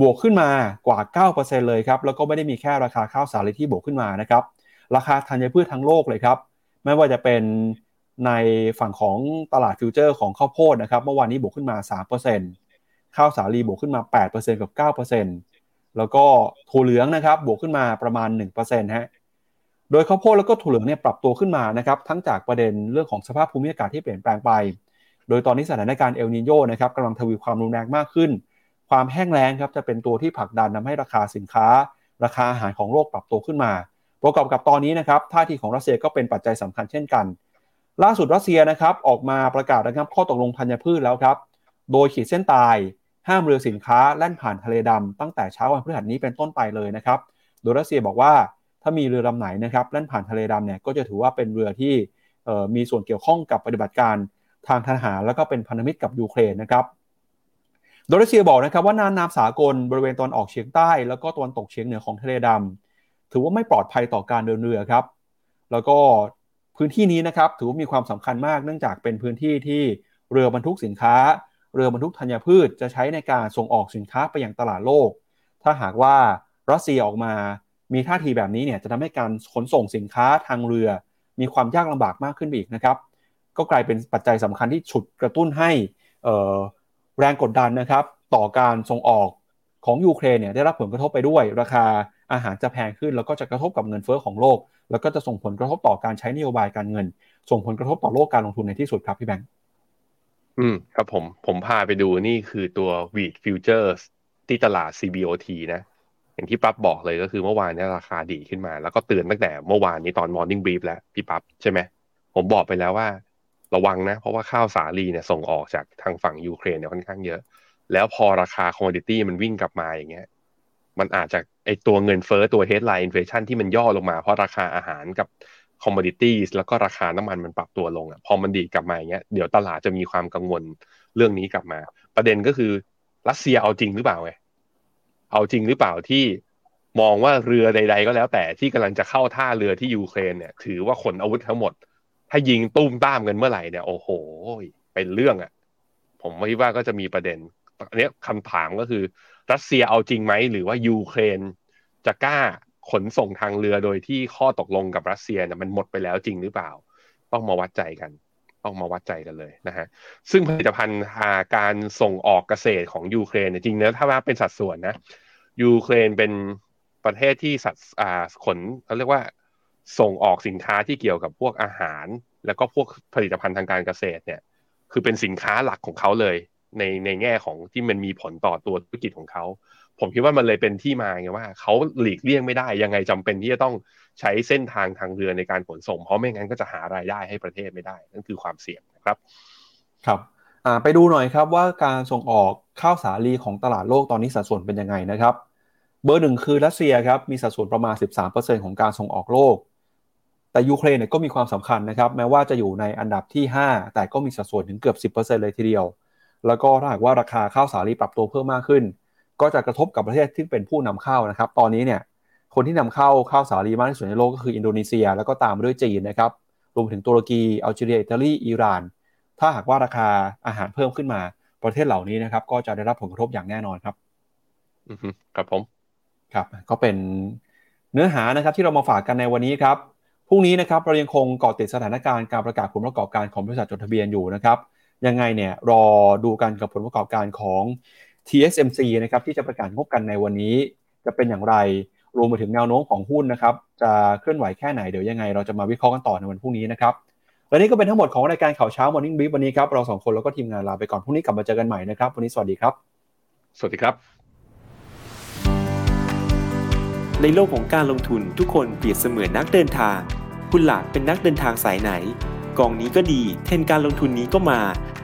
บวกขึ้นมากว่า 9%เลยครับแล้วก็ไม่ได้มีแค่ราคาข้าวสาลีที่บวกขึ้นมานะครับราคาธัญพืชทั้งโลกเลยครับ ไม่ว่าจะเป็นในฝั่งของตลาด future ของข้าวโพดนะครับเมื่อวานนี้บวกขึ้นมา 3% ข้าวสาลีบวกขึ้นมา 8%กับ 9%แล้วก็ถั่วเหลืองนะครับบวกขึ้นมาประมาณ 1%ฮะโดยข้าวโพดแล้วก็ถั่วเหลืองเนี่ยปรับตัวขึ้นมานะครับทั้งจากประเด็นเรื่องของสภาพภูมิอากาศที่เปลี่ยนแปลงไป โดยตอนนี้สถานการณ์เอลนีโญนะครับกำลังทวีความรุนแรงมากขึ้น ความแห้งแล้งครับจะเป็นตัวที่ผลักดันทำให้ราคาสินค้า ราคาอาหารของโลกปรับตัวขึ้นมาประกอบกับตอนนี้นะครับท่าทีของรัสเซียก็เป็นปัจจัยสำคัญเช่นกัน ล่าสุดรัสเซียนะครับออกมาประกาศนะครับข้อตกลงธัญพืชแล้วครับ โดยขีดเส้นตาย ห้ามเรือสินค้าแล่นผ่านทะเลดำตั้งแต่เช้าวันพฤหัสนี้เป็นต้นไปเลยนะครับ โดยรัสเซียบอกว่าถ้ามีเรือลำไหนนะครับแล่นผ่านทะเลดำเนี่ยก็จะถือว่าเป็นเรือที่มีส่วนเกี่ยวข้องกับปฏิบัติการทางทหาร แล้วก็เป็นพันธมิตรกับยูเครนนะครับโดยรัสเซียบอกนะครับว่าน่านน้ำสากลบริเวณตอนออกเฉียงใต้ แล้วก็ตะวันตกเฉียงเหนือของทะเลดำถือว่าไม่ปลอดภัยต่อการเดินเรือครับแล้วก็พื้นที่นี้นะครับถือว่ามีความสำคัญมากเนื่องจากเป็นพื้นที่ที่เรือบรรทุกสินค้า เรือบรรทุกธัญพืชจะใช้ในการส่งออกสินค้าไปยังตลาดโลก ถ้าหากว่ารัสเซียออกมามีท่าทีแบบนี้เนี่ยจะทำให้การขนส่งสินค้าทางเรือ มีความยากลำบากมากขึ้นไปอีกนะครับ ก็กลายเป็นปัจจัยสำคัญที่ฉุดกระตุ้นให้แรงกดดันนะครับ ต่อการส่งออกของยูเครนเนี่ยได้รับผลกระทบไปด้วย ราคาอาหารจะแพงขึ้น แล้วก็จะกระทบกับเงินเฟ้อของโลก แล้วก็จะส่งผลกระทบต่อการใช้นโยบายการเงิน ส่งผลกระทบต่อโลกการลงทุนในที่สุดครับพี่แบงค์ อืมครับผมผมพาไปดูนี่คือตัว w e e d Futures ที่ตลาด CBOT นะ อย่างที่ปั๊บบอกเลยก็คือเมื่อวานนี้ราคาดีขึ้นมา แล้วก็เตือนตั้งแต่เมื่อวานนี้ตอน Morning Brief แล้วพี่ปั๊บใช่ไหมผมบอกไปแล้วว่า ระวังนะ เพราะว่าข้าวสาลีเนี่ยส่งออกจากทางฝั่งยูเครนเนี่ยค่อนข้างเยอะ แล้วพอราคา commodity มันวิ่งกลับมาอย่างเงี้ยมันอาจจะไอตัวเงินเฟ้อตัว headline inflation ที่มันย่อลงมาเพราะราคาอาหารกับ commodities แล้วก็ราคาน้ำมันมันปรับตัวลงอะพอมันดีกลับมาอย่างเงี้ยเดี๋ยวตลาดจะมีความกังวลเรื่องนี้กลับมา ประเด็นก็คือรัสเซียเอาจริงหรือเปล่าไงเอาจริงหรือเปล่าที่มองว่าเรือใด ๆ ก็แล้วแต่ที่กำลังจะเข้าท่าเรือที่ยูเครนเนี่ย ถือว่าขนอาวุธทั้งหมด ถ้ายิงตุ้มต้ามกันเมื่อไหร่เนี่ยโอ้โหเป็นเรื่องอะ ผมคิดว่าก็จะมีประเด็นอันนี้คำถามก็คือ รัสเซียเอาจริงไหมหรือว่ายูเครนจะกล้า ขนส่งทางเรือโดยที่ข้อตกลงกับรัสเซียเนี่ยมันหมดไปแล้วจริงหรือเปล่า ต้องมาวัดใจกัน ต้องมาวัดใจกันเลยนะฮะซึ่งผลิตภัณฑ์การส่งออกเกษตรของยูเครนจริงๆแล้วถ้าว่าเป็นสัดส่วนนะยูเครนเป็นประเทศที่สัดขนเขาเรียกว่าส่งออกสินค้าที่เกี่ยวกับพวกอาหาร แล้วก็พวกผลิตภัณฑ์ทางการเกษตรเนี่ย คือเป็นสินค้าหลักของเขาเลย ในในแง่ของที่มันมีผลต่อตัวธุรกิจของเขา ผมคิดว่ามันเลยเป็นที่มาไงว่าเขาหลีกเลี่ยงไม่ได้ ยังไงจำเป็นที่จะต้องใช้เส้นทางทางเรือในการขนส่ง เพราะไม่งั้นก็จะหารายได้ให้ประเทศไม่ได้ นั่นคือความเสี่ยงนะครับ ครับไปดูหน่อยครับว่าการส่งออกข้าวสาลีของตลาดโลกตอนนี้สัดส่วนเป็นยังไงนะครับ เบอร์หนึ่งคือรัสเซียครับมีสัดส่วนประมาณ 13%ของการส่งออกโลก แต่ยูเครนเนี่ยก็มีความสำคัญนะครับ แม้ว่าจะอยู่ในอันดับที่ 5 แต่ก็มีสัดส่วนถึงเกือบ 10%เลยทีเดียว แล้วก็ถ้าหากว่าราคาข้าวสาลีปรับตัวเพิ่มมากขึ้น ก็จะกระทบกับประเทศที่เป็นผู้นำเข้านะครับ ตอนนี้เนี่ยคนที่นำเข้าข้าวสาลีมากที่สุดในโลกก็คืออินโดนีเซีย แล้วก็ตามมาด้วยจีนนะครับ รวมถึงตุรกีอัลจีเรียอิตาลีอิหร่าน ถ้าหากว่าราคาอาหารเพิ่มขึ้นมาประเทศเหล่านี้นะครับ ก็จะได้รับผลกระทบอย่างแน่นอนครับครับผมครับ ก็เป็นเนื้อหานะครับที่เรามาฝากกันในวันนี้ครับผรุ่งนี้นะครับเรายังคงเกาะติดสถานการณ์การประกาศผลประกอบการของบริษัทจดทะเบียนอยู่นะครับยังไงเนี่ยรอดูกันกับผลประกอบการของ TSMC นะครับที่จะประกาศงบกันในวันนี้จะเป็นอย่างไร รวมไปถึงแนวโน้มของหุ้นนะครับจะเคลื่อนไหวแค่ไหนเดี๋ยวยังไง เราจะมาวิเคราะห์กันต่อในวันพรุ่งนี้นะครับและนี่ก็เป็นทั้งหมดของรายการข่าวเช้า Morning Brief วันนี้ครับเราสองคนแล้วก็ทีมงานลาไปก่อนพรุ่งนี้กลับมาเจอกันใหม่นะครับวันนี้สวัสดีครับ สวัสดีครับ ในโลกของการลงทุนทุกคนเปรียบเสมือนนักเดินทาง คุณล่ะเป็นนักเดินทางสายไหน กองนี้ก็ดี เทรนด์การลงทุนนี้ก็มา